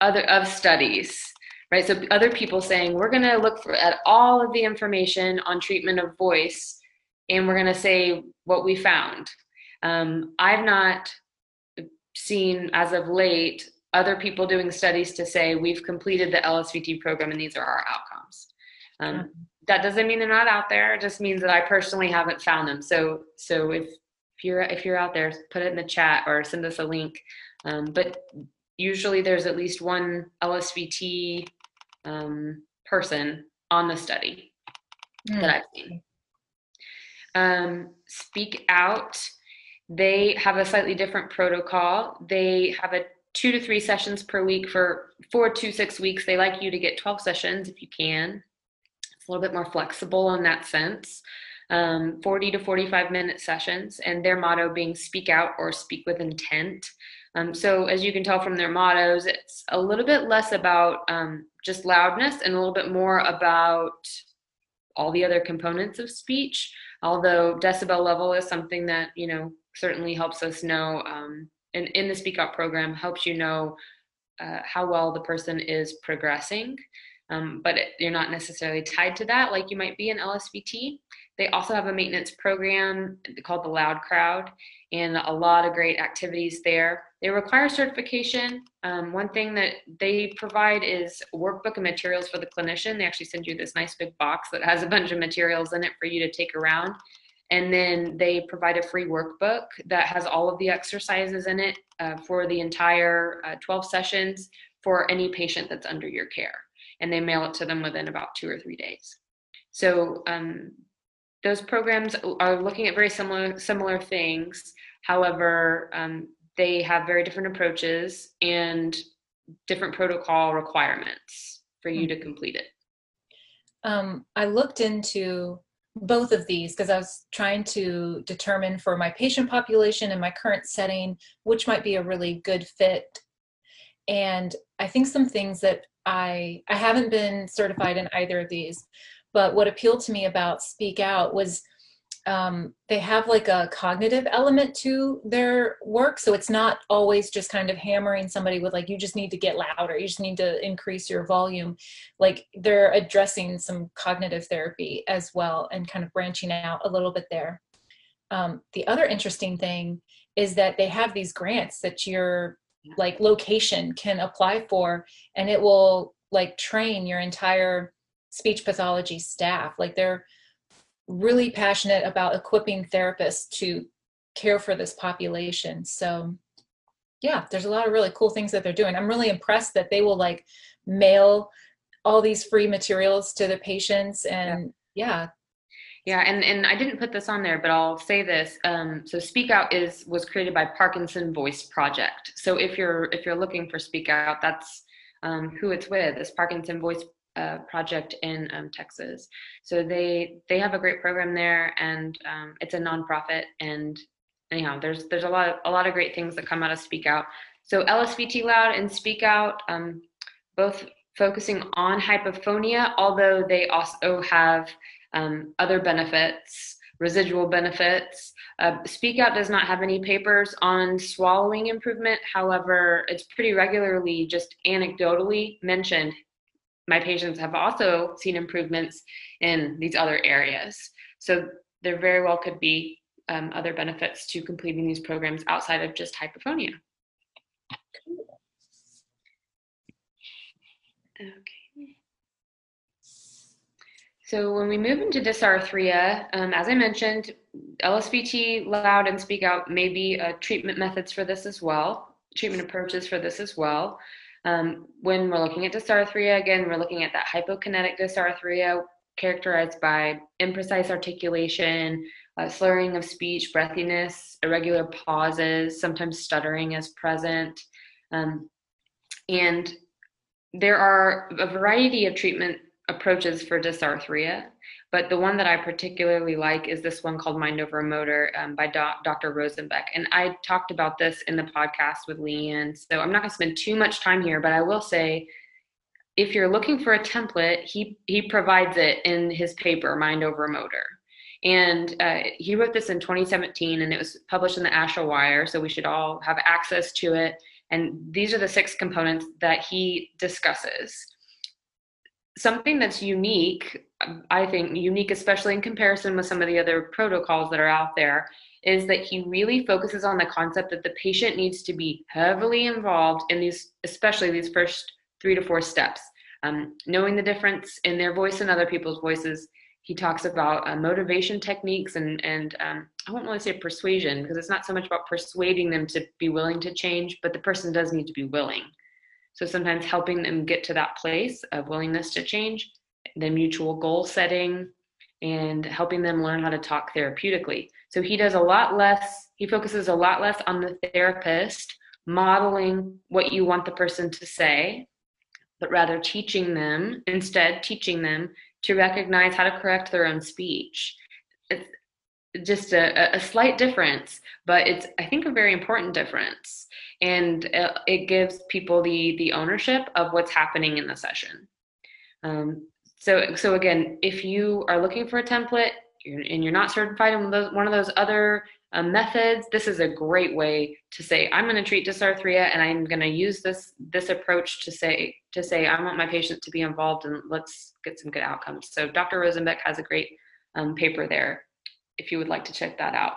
S2: other of studies, right? So other people saying we're going to look for at all of the information on treatment of voice, and we're going to say what we found. Um, I've not seen as of late other people doing studies to say we've completed the LSVT program and these are our outcomes. Um. That doesn't mean they're not out there. It just means that I personally haven't found them. So so if if you're if you're out there, put it in the chat or send us a link. Um, but usually there's at least one LSVT um, person on the study mm. that I've seen. Um, speak Out, they have a slightly different protocol. They have a two to three sessions per week for four to six weeks. They like you to get 12 sessions if you can. It's a little bit more flexible in that sense. Um, 40 to 45 minute sessions, and their motto being speak out or speak with intent. Um, so, as you can tell from their mottos, it's a little bit less about um, just loudness and a little bit more about all the other components of speech. Although decibel level is something that you know certainly helps us know um, in, in the Speak Out program helps you know uh, how well the person is progressing. Um, but it, you're not necessarily tied to that like you might be in LSVT. They also have a maintenance program called the Loud Crowd and a lot of great activities there. They require certification. Um, one thing that they provide is workbook and materials for the clinician. They actually send you this nice big box that has a bunch of materials in it for you to take around. And then they provide a free workbook that has all of the exercises in it uh, for the entire uh, 12 sessions for any patient that's under your care. And they mail it to them within about two or three days. So um, those programs are looking at very similar similar things. However, um, they have very different approaches and different protocol requirements for you to mm-hmm. complete it.
S1: Um, I looked into both of these because I was trying to determine for my patient population and my current setting which might be a really good fit. And I think some things that I I haven't been certified in either of these, but what appealed to me about Speak Out was um, they have like a cognitive element to their work. So it's not always just kind of hammering somebody with like you just need to get louder. You just need to increase your volume. Like they're addressing some cognitive therapy as well and kind of branching out a little bit there. Um, the other interesting thing is that they have these grants that your like location can apply for and it will like train your entire speech pathology staff. Like they're really passionate about equipping therapists to care for this population. So, yeah, there's a lot of really cool things that they're doing. I'm really impressed that they will like mail all these free materials to the patients and yeah.
S2: yeah. and, and I didn't put this on there, but I'll say this. Um, so Speak Out is was created by Parkinson Voice Project. So if you're if you're looking for Speak Out, that's um, who it's with. Is Parkinson Voice project in um, Texas. So they they have a great program there, and um, it's a nonprofit. And anyhow, there's there's a lot of, a lot of great things that come out of Speak Out. So LSVT Loud and Speak Out, um, both focusing on hypophonia, although they also have um, other benefits, residual benefits. Uh, Speak Out does not have any papers on swallowing improvement. However, it's pretty regularly just anecdotally mentioned my patients have also seen improvements in these other areas. So there very well could be um, other benefits to completing these programs outside of just hypophonia. Okay. So when we move into dysarthria, um, as I mentioned, LSVT, loud, and speak out may be uh, treatment methods for this as well, treatment approaches for this as well. Um, when we're looking at dysarthria, again, we're looking at that hypokinetic dysarthria characterized by imprecise articulation, uh, slurring of speech, breathiness, irregular pauses, sometimes stuttering is present. Um, and there are a variety of treatment approaches for dysarthria. But the one that I particularly like is this one called Mind Over Motor um, by Dr. Rosenbek. And I talked about this in the podcast with Leanne. So I'm not going to spend too much time here, but I will say if you're looking for a template, he, he provides it in his paper, Mind Over Motor. And uh, he wrote this in 2017 and it was published in the ASHA Wire. So we should all have access to it. And these are the six components that he discusses something that's unique, I think, unique, especially in comparison with some of the other protocols that are out there, is that he really focuses on the concept that the patient needs to be heavily involved in these, especially these first three to four steps. Um, knowing the difference in their voice and other people's voices. He talks about uh, motivation techniques and, and um, I won't really say persuasion because it's not so much about persuading them to be willing to change, but the person does need to be willing. So sometimes helping them get to that place of willingness to change, the mutual goal setting, and helping them learn how to talk therapeutically. So he does a lot less, he focuses a lot less on the therapist modeling what you want the person to say, but rather teaching them, instead, teaching them to recognize how to correct their own speech. It's just a, a slight difference, but it's, I think, a very important difference. And uh, it gives people the, the ownership of what's happening in the session. Um, so, so again, if you are looking for a template and you're not certified in those, one of those other um, methods, this is a great way to say I'm going to treat dysarthria and I'm going to use this this approach to say to say I want my patient to be involved and let's get some good outcomes. So Dr. Rosenbek has a great um, paper there if you would like to check that out.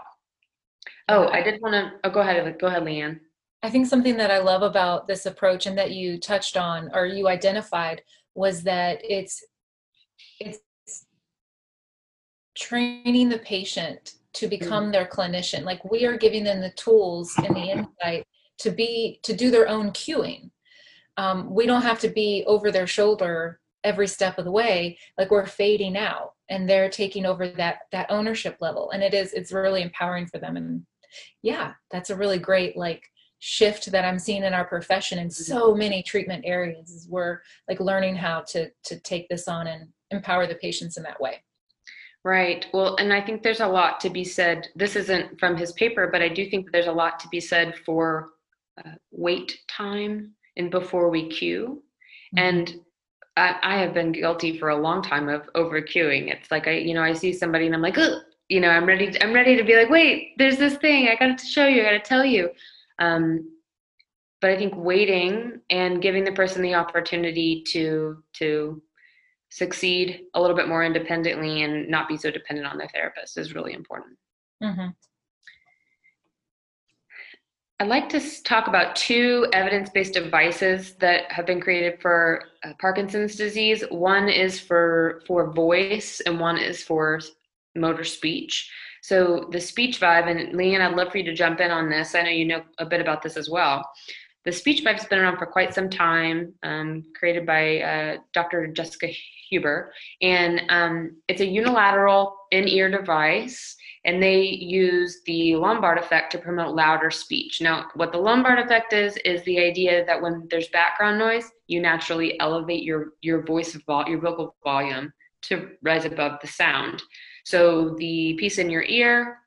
S2: Oh, I did want to. Oh, go ahead. Go ahead, Leanne.
S1: I think something that I love about this approach and that you touched on or you identified was that it's it's training the patient to become their clinician. Like we are giving them the tools and the insight to be to do their own cueing. Um, we don't have to be over their shoulder every step of the way. Like we're fading out and they're taking over that that ownership level. And it is it's really empowering for them. And yeah that's a really great like shift that i'm seeing in our profession in so many treatment areas is we're like learning how to to take this on and empower the patients in that way
S2: Right. Well, and I think there's a lot to be said. This isn't from his paper, but I do think that there's a lot to be said for uh, wait time and before we cue. Mm-hmm. And I, I, have been guilty for a long time of over cueing. It's like I, you know, I see somebody and I'm like, Ugh! you know, I'm ready. To, I'm ready to be like, wait, there's this thing I got to show you. I got to tell you. Um, but I think waiting and giving the person the opportunity to to succeed a little bit more independently and not be so dependent on their therapist is really important. Mm-hmm. I'd like to talk about two evidence based devices that have been created for uh, Parkinson's disease. One is for, for voice, and one is for motor speech. So, the SpeechVive, and Leanne, I'd love for you to jump in on this. I know you know a bit about this as well. The SpeechVive's been around for quite some time, um, created by uh, Dr. Jessica Huber, and um, it's a unilateral in-ear device, and they use the Lombard effect to promote louder speech. Now, what the Lombard effect is is the idea that when there's background noise, you naturally elevate your your voice vol- your vocal volume to rise above the sound. So the piece in your ear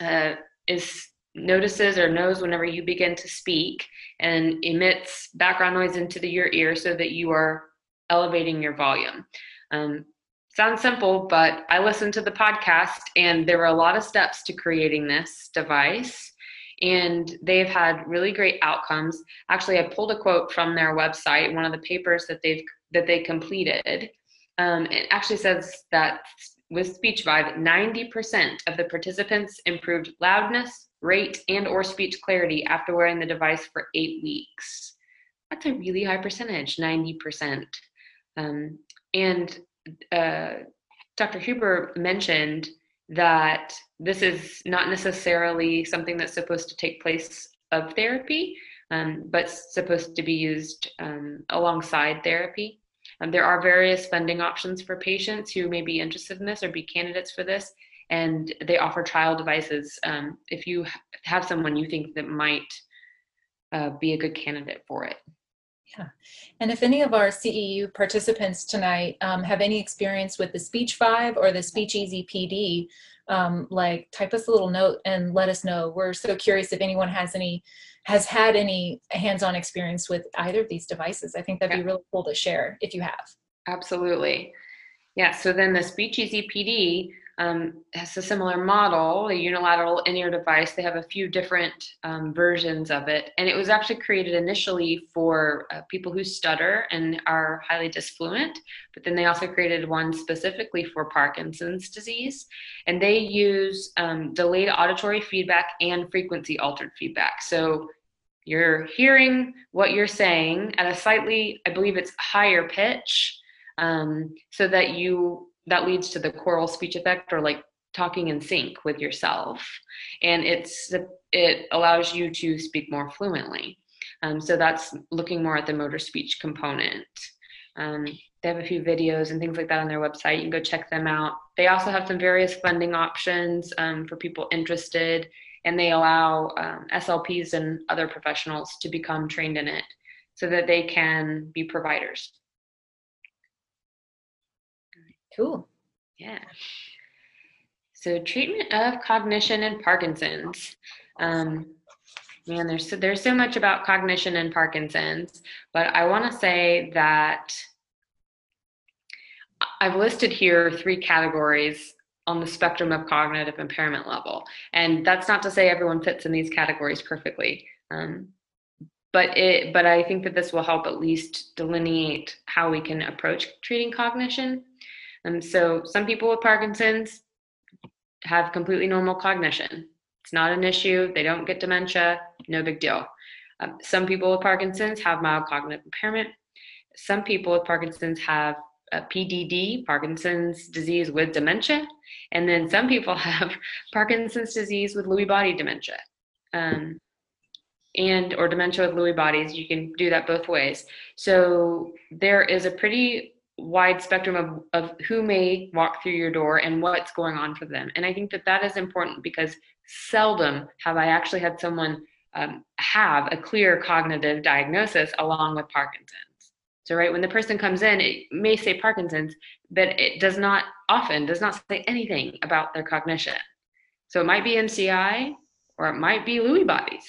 S2: uh, is notices or knows whenever you begin to speak and emits background noise into the, your ear so that you are elevating your volume. Um, sounds simple, but I listened to the podcast and there were a lot of steps to creating this device and they've had really great outcomes. Actually, I pulled a quote from their website, one of the papers that they've that they completed. Um, it actually says that with SpeechVive, 90% of the participants improved loudness, rate, and or speech clarity after wearing the device for eight weeks. That's a really high percentage, 90%. Um, and uh, Dr. Huber mentioned that this is not necessarily something that's supposed to take place of therapy, um, but supposed to be used um, alongside therapy. Um, there are various funding options for patients who may be interested in this or be candidates for this, and they offer trial devices um, if you have someone you think that might uh, be a good candidate for it.
S1: Yeah. And if any of our CEU participants tonight um, have any experience with the SpeechVive or the Speech Easy PD, um, like type us a little note and let us know. We're so curious if anyone has any has had any hands-on experience with either of these devices. I think that'd yeah. be really cool to share if you have.
S2: Absolutely. Yeah. So then the Speech Easy PD um, has a similar model, a unilateral in-ear device. They have a few different um, versions of it, and it was actually created initially for uh, people who stutter and are highly disfluent. But then they also created one specifically for Parkinson's disease, and they use um, delayed auditory feedback and frequency altered feedback. So you're hearing what you're saying at a slightly, I believe it's higher pitch, um, so that you that leads to the choral speech effect or like talking in sync with yourself and it's it allows you to speak more fluently um, so that's looking more at the motor speech component um, they have a few videos and things like that on their website. You can go check them out. They also have some various funding options um, for people interested, and they allow um, SLPs and other professionals to become trained in it so that they can be providers.
S1: Cool.
S2: Yeah. So treatment of cognition and Parkinson's. Um, man, there's so, there's so much about cognition and Parkinson's, but I want to say that I've listed here three categories on the spectrum of cognitive impairment level, and that's not to say everyone fits in these categories perfectly. Um, but it, but I think that this will help at least delineate how we can approach treating cognition. And so, some people with Parkinson's have completely normal cognition. It's not an issue. They don't get dementia. No big deal. Um, some people with Parkinson's have mild cognitive impairment. Some people with Parkinson's have PDD, Parkinson's disease with dementia, and then some people have Parkinson's disease with Lewy body dementia, um, and or dementia with Lewy bodies. You can do that both ways. So there is a pretty wide spectrum of, of who may walk through your door and what's going on for them. And I think that that is important because seldom have I actually had someone um, have a clear cognitive diagnosis along with Parkinson's. So, right, when the person comes in, it may say Parkinson's, but it does not often does not say anything about their cognition. So it might be MCI or it might be Lewy bodies,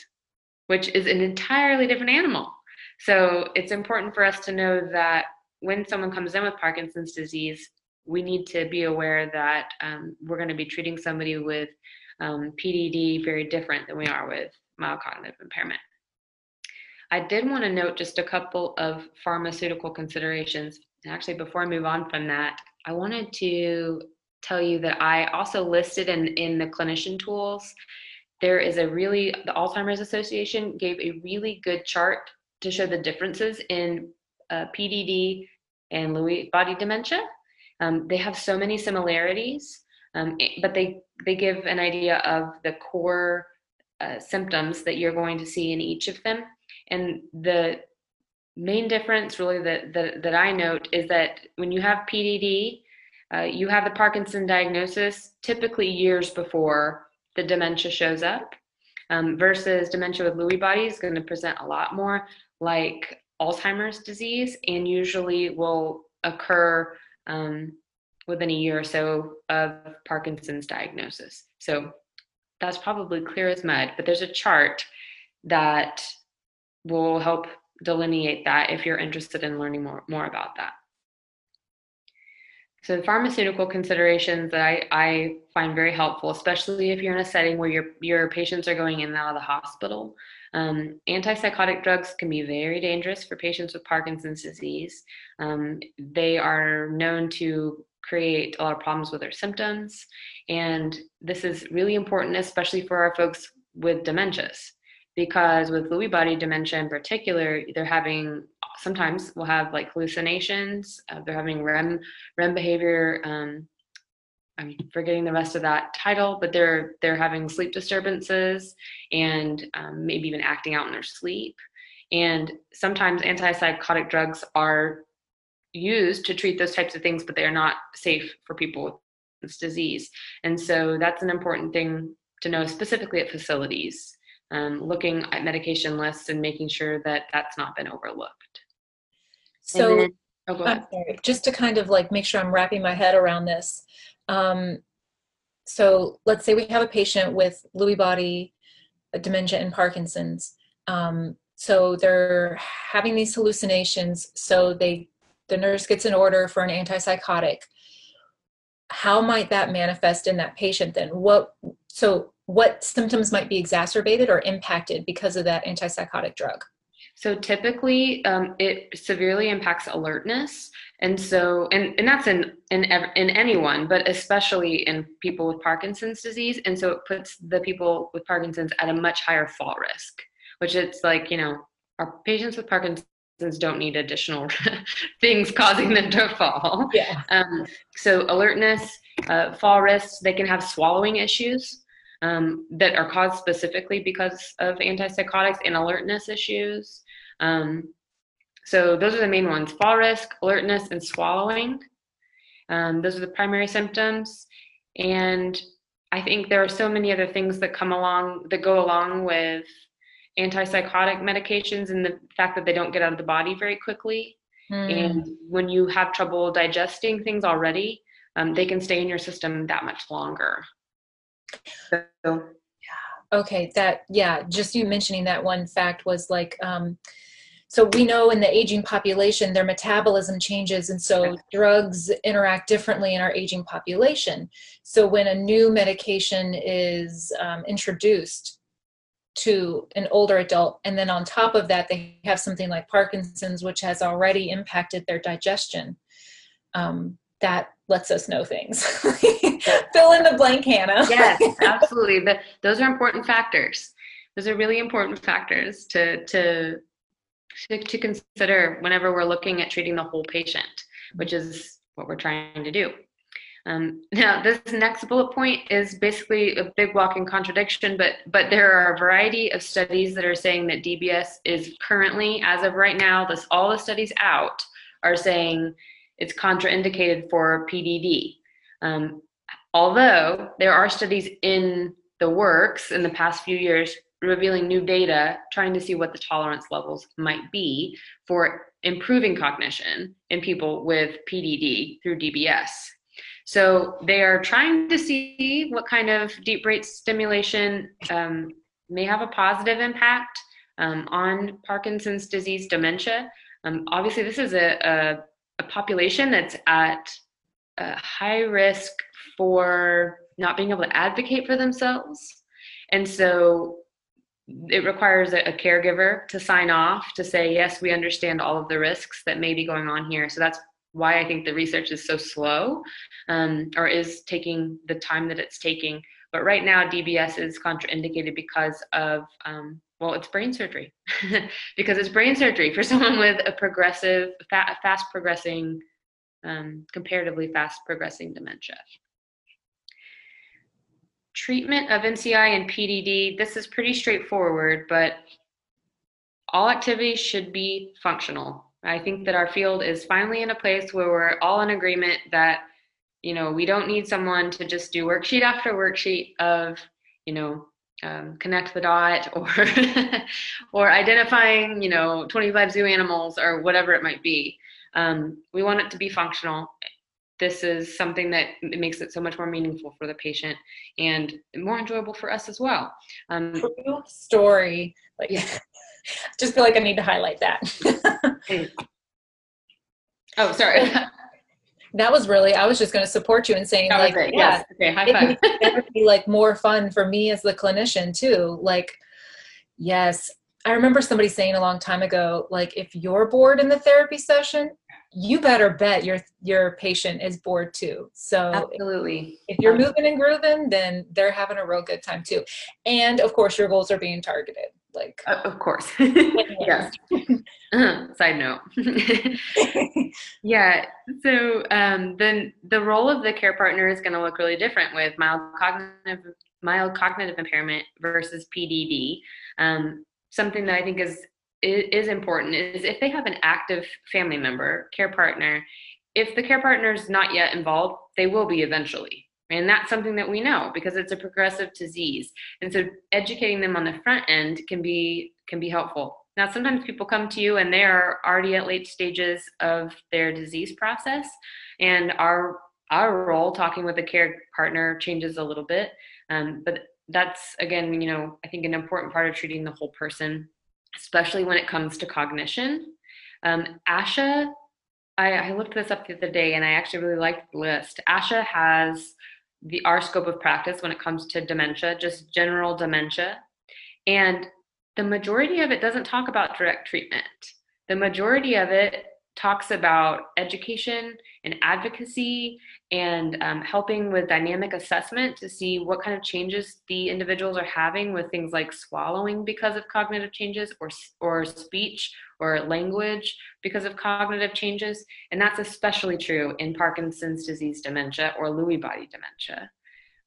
S2: which is an entirely different animal. So it's important for us to know that when someone comes in with Parkinson's disease, we need to be aware that um, we're going to be treating somebody with um, PDD very different than we are with mild cognitive impairment. I did want to note just a couple of pharmaceutical considerations. And actually, before I move on from that, I wanted to tell you that I also listed in, in the clinician tools, there is a really, the Alzheimer's Association gave a really good chart to show the differences in uh, PDD and Lewy body dementia. Um, they have so many similarities, um, but they, they give an idea of the core uh, symptoms that you're going to see in each of them. And the main difference, really, that, that, that I note is that when you have PDD, uh, you have the Parkinson diagnosis typically years before the dementia shows up, um, versus dementia with Lewy body is going to present a lot more like Alzheimer's disease and usually will occur um, within a year or so of Parkinson's diagnosis. So that's probably clear as mud, but there's a chart that will help delineate that if you're interested in learning more, more about that. So the pharmaceutical considerations that I, I find very helpful, especially if you're in a setting where your, your patients are going in and out of the hospital. Um, antipsychotic drugs can be very dangerous for patients with Parkinson's disease. Um, they are known to create a lot of problems with their symptoms. And this is really important, especially for our folks with dementias because with Lewy body dementia in particular, they're having sometimes we'll have like hallucinations. Uh, they're having REM REM behavior. Um, I'm forgetting the rest of that title, but they're they're having sleep disturbances and um, maybe even acting out in their sleep. And sometimes antipsychotic drugs are used to treat those types of things, but they are not safe for people with this disease. And so that's an important thing to know, specifically at facilities um, looking at medication lists and making sure that that's not been overlooked.
S1: So, then, oh, just to kind of like make sure I'm wrapping my head around this. Um, so, let's say we have a patient with Lewy body dementia and Parkinson's. Um, so they're having these hallucinations. So they, the nurse gets an order for an antipsychotic. How might that manifest in that patient then? What so what symptoms might be exacerbated or impacted because of that antipsychotic drug?
S2: So typically, um, it severely impacts alertness, and so and and that's in in in anyone, but especially in people with Parkinson's disease, and so it puts the people with Parkinson's at a much higher fall risk. Which it's like you know, our patients with Parkinson's don't need additional things causing them to fall.
S1: Yeah.
S2: Um, so alertness, uh, fall risks. They can have swallowing issues um, that are caused specifically because of antipsychotics and alertness issues. Um, So those are the main ones: fall risk, alertness, and swallowing. Um, those are the primary symptoms, and I think there are so many other things that come along that go along with antipsychotic medications and the fact that they don't get out of the body very quickly. Mm. And when you have trouble digesting things already, um, they can stay in your system that much longer.
S1: So, yeah. Okay, that yeah, just you mentioning that one fact was like um, so we know in the aging population their metabolism changes and so drugs interact differently in our aging population. So when a new medication is um, introduced to an older adult and then on top of that they have something like parkinson's which has already impacted their digestion um, that lets us know things. Fill in the blank hannah.
S2: Yes absolutely. The, those are important factors. Those are really important factors to to to, to consider whenever we're looking at treating the whole patient which is what we're trying to do um, now, this next bullet point is basically a big walking contradiction, but but there are a variety of studies that are saying that DBS is currently, as of right now, this all the studies out are saying it's contraindicated for PDD. Um, although there are studies in the works in the past few years revealing new data, trying to see what the tolerance levels might be for improving cognition in people with PDD through DBS. So they are trying to see what kind of deep brain stimulation um, may have a positive impact um, on Parkinson's disease dementia. Um, obviously, this is a, a, a, population that's at a high risk for not being able to advocate for themselves. And so it requires a, a, caregiver to sign off to say, yes, we understand all of the risks that may be going on here. So that's why I think the research is so slow um, or is taking the time that it's taking. But right now, DBS is contraindicated because of, um, well, it's brain surgery. because it's brain surgery for someone with a progressive, fa- fast progressing, um, comparatively fast progressing dementia. Treatment of MCI and PDD, this is pretty straightforward, but all activities should be functional I think that our field is finally in a place where we're all in agreement that, you know, we don't need someone to just do worksheet after worksheet of, you know, um, connect the dot or or identifying, you know, 25 zoo animals or whatever it might be. Um, we want it to be functional. This is something that makes it so much more meaningful for the patient and more enjoyable for us as well.
S1: Um, True story. Like, yeah. just feel like I need to highlight that.
S2: oh, sorry.
S1: that was really I was just going to support you in saying that like yeah, yes. okay, high five. it would be like more fun for me as the clinician too. Like, yes, I remember somebody saying a long time ago, like if you're bored in the therapy session, you better bet your your patient is bored too. So
S2: absolutely,
S1: if you're moving and grooving, then they're having a real good time too. And of course, your goals are being targeted like
S2: uh, of course. Yes. Uh-huh. side note. Yeah. So um, then the role of the care partner is going to look really different with mild cognitive mild cognitive impairment versus pdd um, something that i think is is important is if they have an active family member care partner if the care partner is not yet involved they will be eventually and that's something that we know because it's a progressive disease. And so educating them on the front end can be can be helpful. Now sometimes people come to you and they are already at late stages of their disease process and our our role talking with the care partner changes a little bit. Um, but that's again, you know, I think an important part of treating the whole person, especially when it comes to cognition. Um, ASHA I, I, looked this up the other day and I actually really liked the list. ASHA has the our scope of practice when it comes to dementia, just general dementia. And the majority of it doesn't talk about direct treatment. The majority of it talks about education and advocacy and um, helping with dynamic assessment to see what kind of changes the individuals are having with things like swallowing because of cognitive changes or, or speech or language because of cognitive changes. And that's especially true in Parkinson's disease dementia or Lewy body dementia.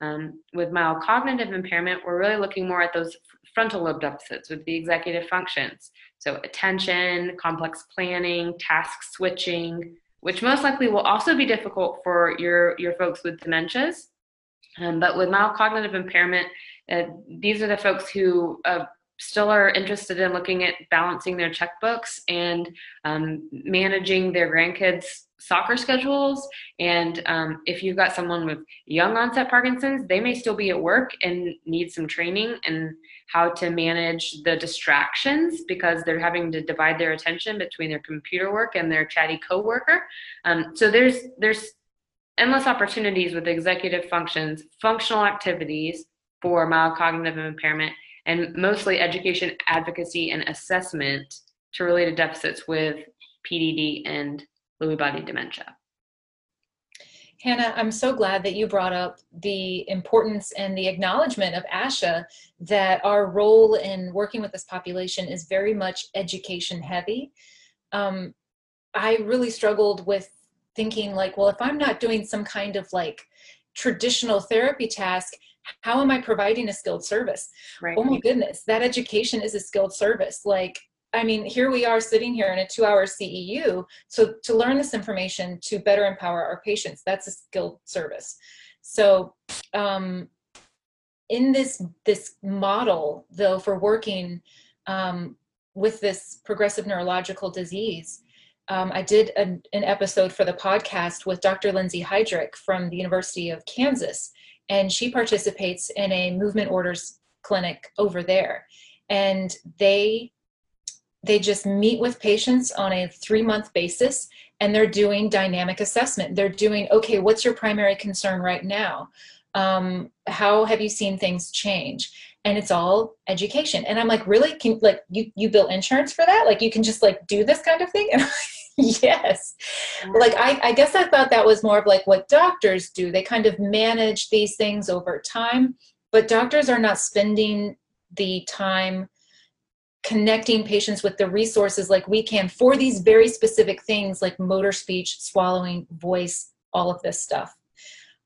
S2: Um, with mild cognitive impairment, we're really looking more at those frontal lobe deficits with the executive functions. So, attention, complex planning, task switching, which most likely will also be difficult for your, your folks with dementias. Um, but with mild cognitive impairment, uh, these are the folks who uh, still are interested in looking at balancing their checkbooks and um, managing their grandkids' soccer schedules. And um, if you've got someone with young onset Parkinson's, they may still be at work and need some training and how to manage the distractions because they're having to divide their attention between their computer work and their chatty coworker. Um, so there's there's endless opportunities with executive functions, functional activities for mild cognitive impairment, and mostly education, advocacy, and assessment to related deficits with PDD and Lewy body dementia.
S1: Hannah, I'm so glad that you brought up the importance and the acknowledgement of ASHA that our role in working with this population is very much education heavy. Um, I really struggled with thinking, like, well, if I'm not doing some kind of like traditional therapy task, how am I providing a skilled service? Right. Oh my goodness, that education is a skilled service. Like, I mean, here we are sitting here in a two hour CEU. So to learn this information to better empower our patients, that's a skilled service. So um, in this this model, though, for working um, with this progressive neurological disease, um, I did an episode for the podcast with Dr. Lindsay Heydrich from the University of Kansas, and she participates in a movement orders clinic over there. And they they just meet with patients on a three month basis and they're doing dynamic assessment. They're doing, okay, what's your primary concern right now? Um, how have you seen things change? And it's all education. And I'm like, really? Can like you you bill insurance for that? Like you can just like do this kind of thing? And yes. Like I, I guess I thought that was more of like what doctors do. They kind of manage these things over time, but doctors are not spending the time connecting patients with the resources like we can for these very specific things like motor speech, swallowing, voice, all of this stuff.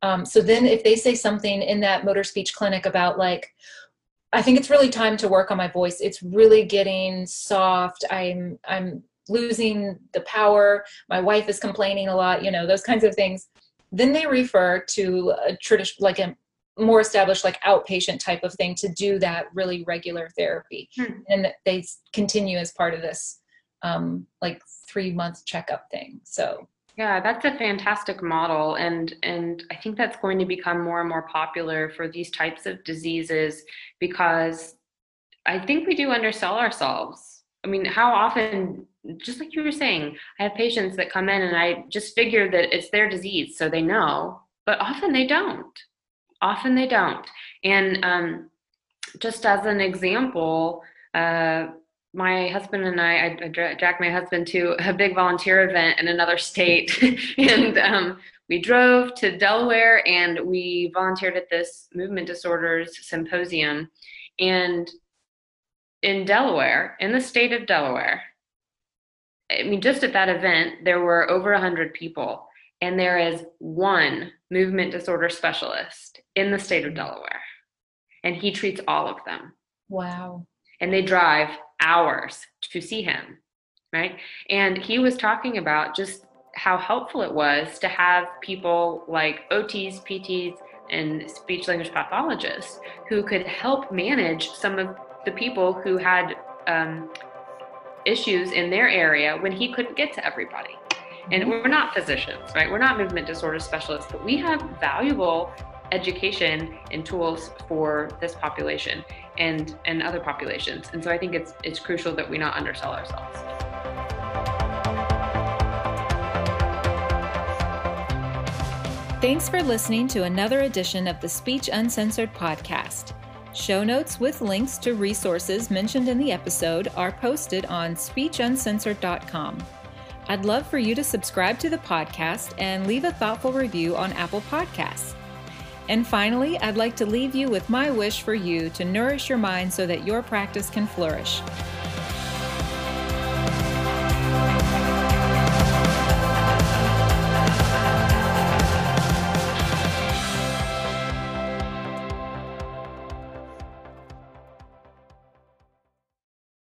S1: Um, so then if they say something in that motor speech clinic about like, I think it's really time to work on my voice. It's really getting soft. I'm I'm losing the power. My wife is complaining a lot, you know, those kinds of things. Then they refer to a tradition like a more established like outpatient type of thing to do that really regular therapy. Hmm. and they continue as part of this um, like three month checkup thing so.
S2: Yeah that's a fantastic model and and i think that's going to become more and more popular for these types of diseases because i think we do undersell ourselves. I mean how often just like you were saying i have patients that come in and i just figure that it's their disease so they know but often they don't often they don't. And um, just as an example, uh, my husband and I, I, dragged my husband to a big volunteer event in another state, and um, we drove to Delaware and we volunteered at this movement disorders symposium. And in Delaware, in the state of Delaware, I mean, just at that event, there were over 100 people, and there is one movement disorder specialist in the state of Delaware. And he treats all of them.
S1: Wow.
S2: And they drive hours to see him, right? And he was talking about just how helpful it was to have people like OTs, PTs, and speech language pathologists who could help manage some of the people who had um, issues in their area when he couldn't get to everybody. And mm-hmm. we're not physicians, right? We're not movement disorder specialists, but we have valuable education and tools for this population and and other populations. And so I think it's it's crucial that we not undersell ourselves.
S3: Thanks for listening to another edition of the Speech Uncensored podcast. Show notes with links to resources mentioned in the episode are posted on speechuncensored.com. I'd love for you to subscribe to the podcast and leave a thoughtful review on Apple Podcasts. And finally, I'd like to leave you with my wish for you to nourish your mind so that your practice can flourish.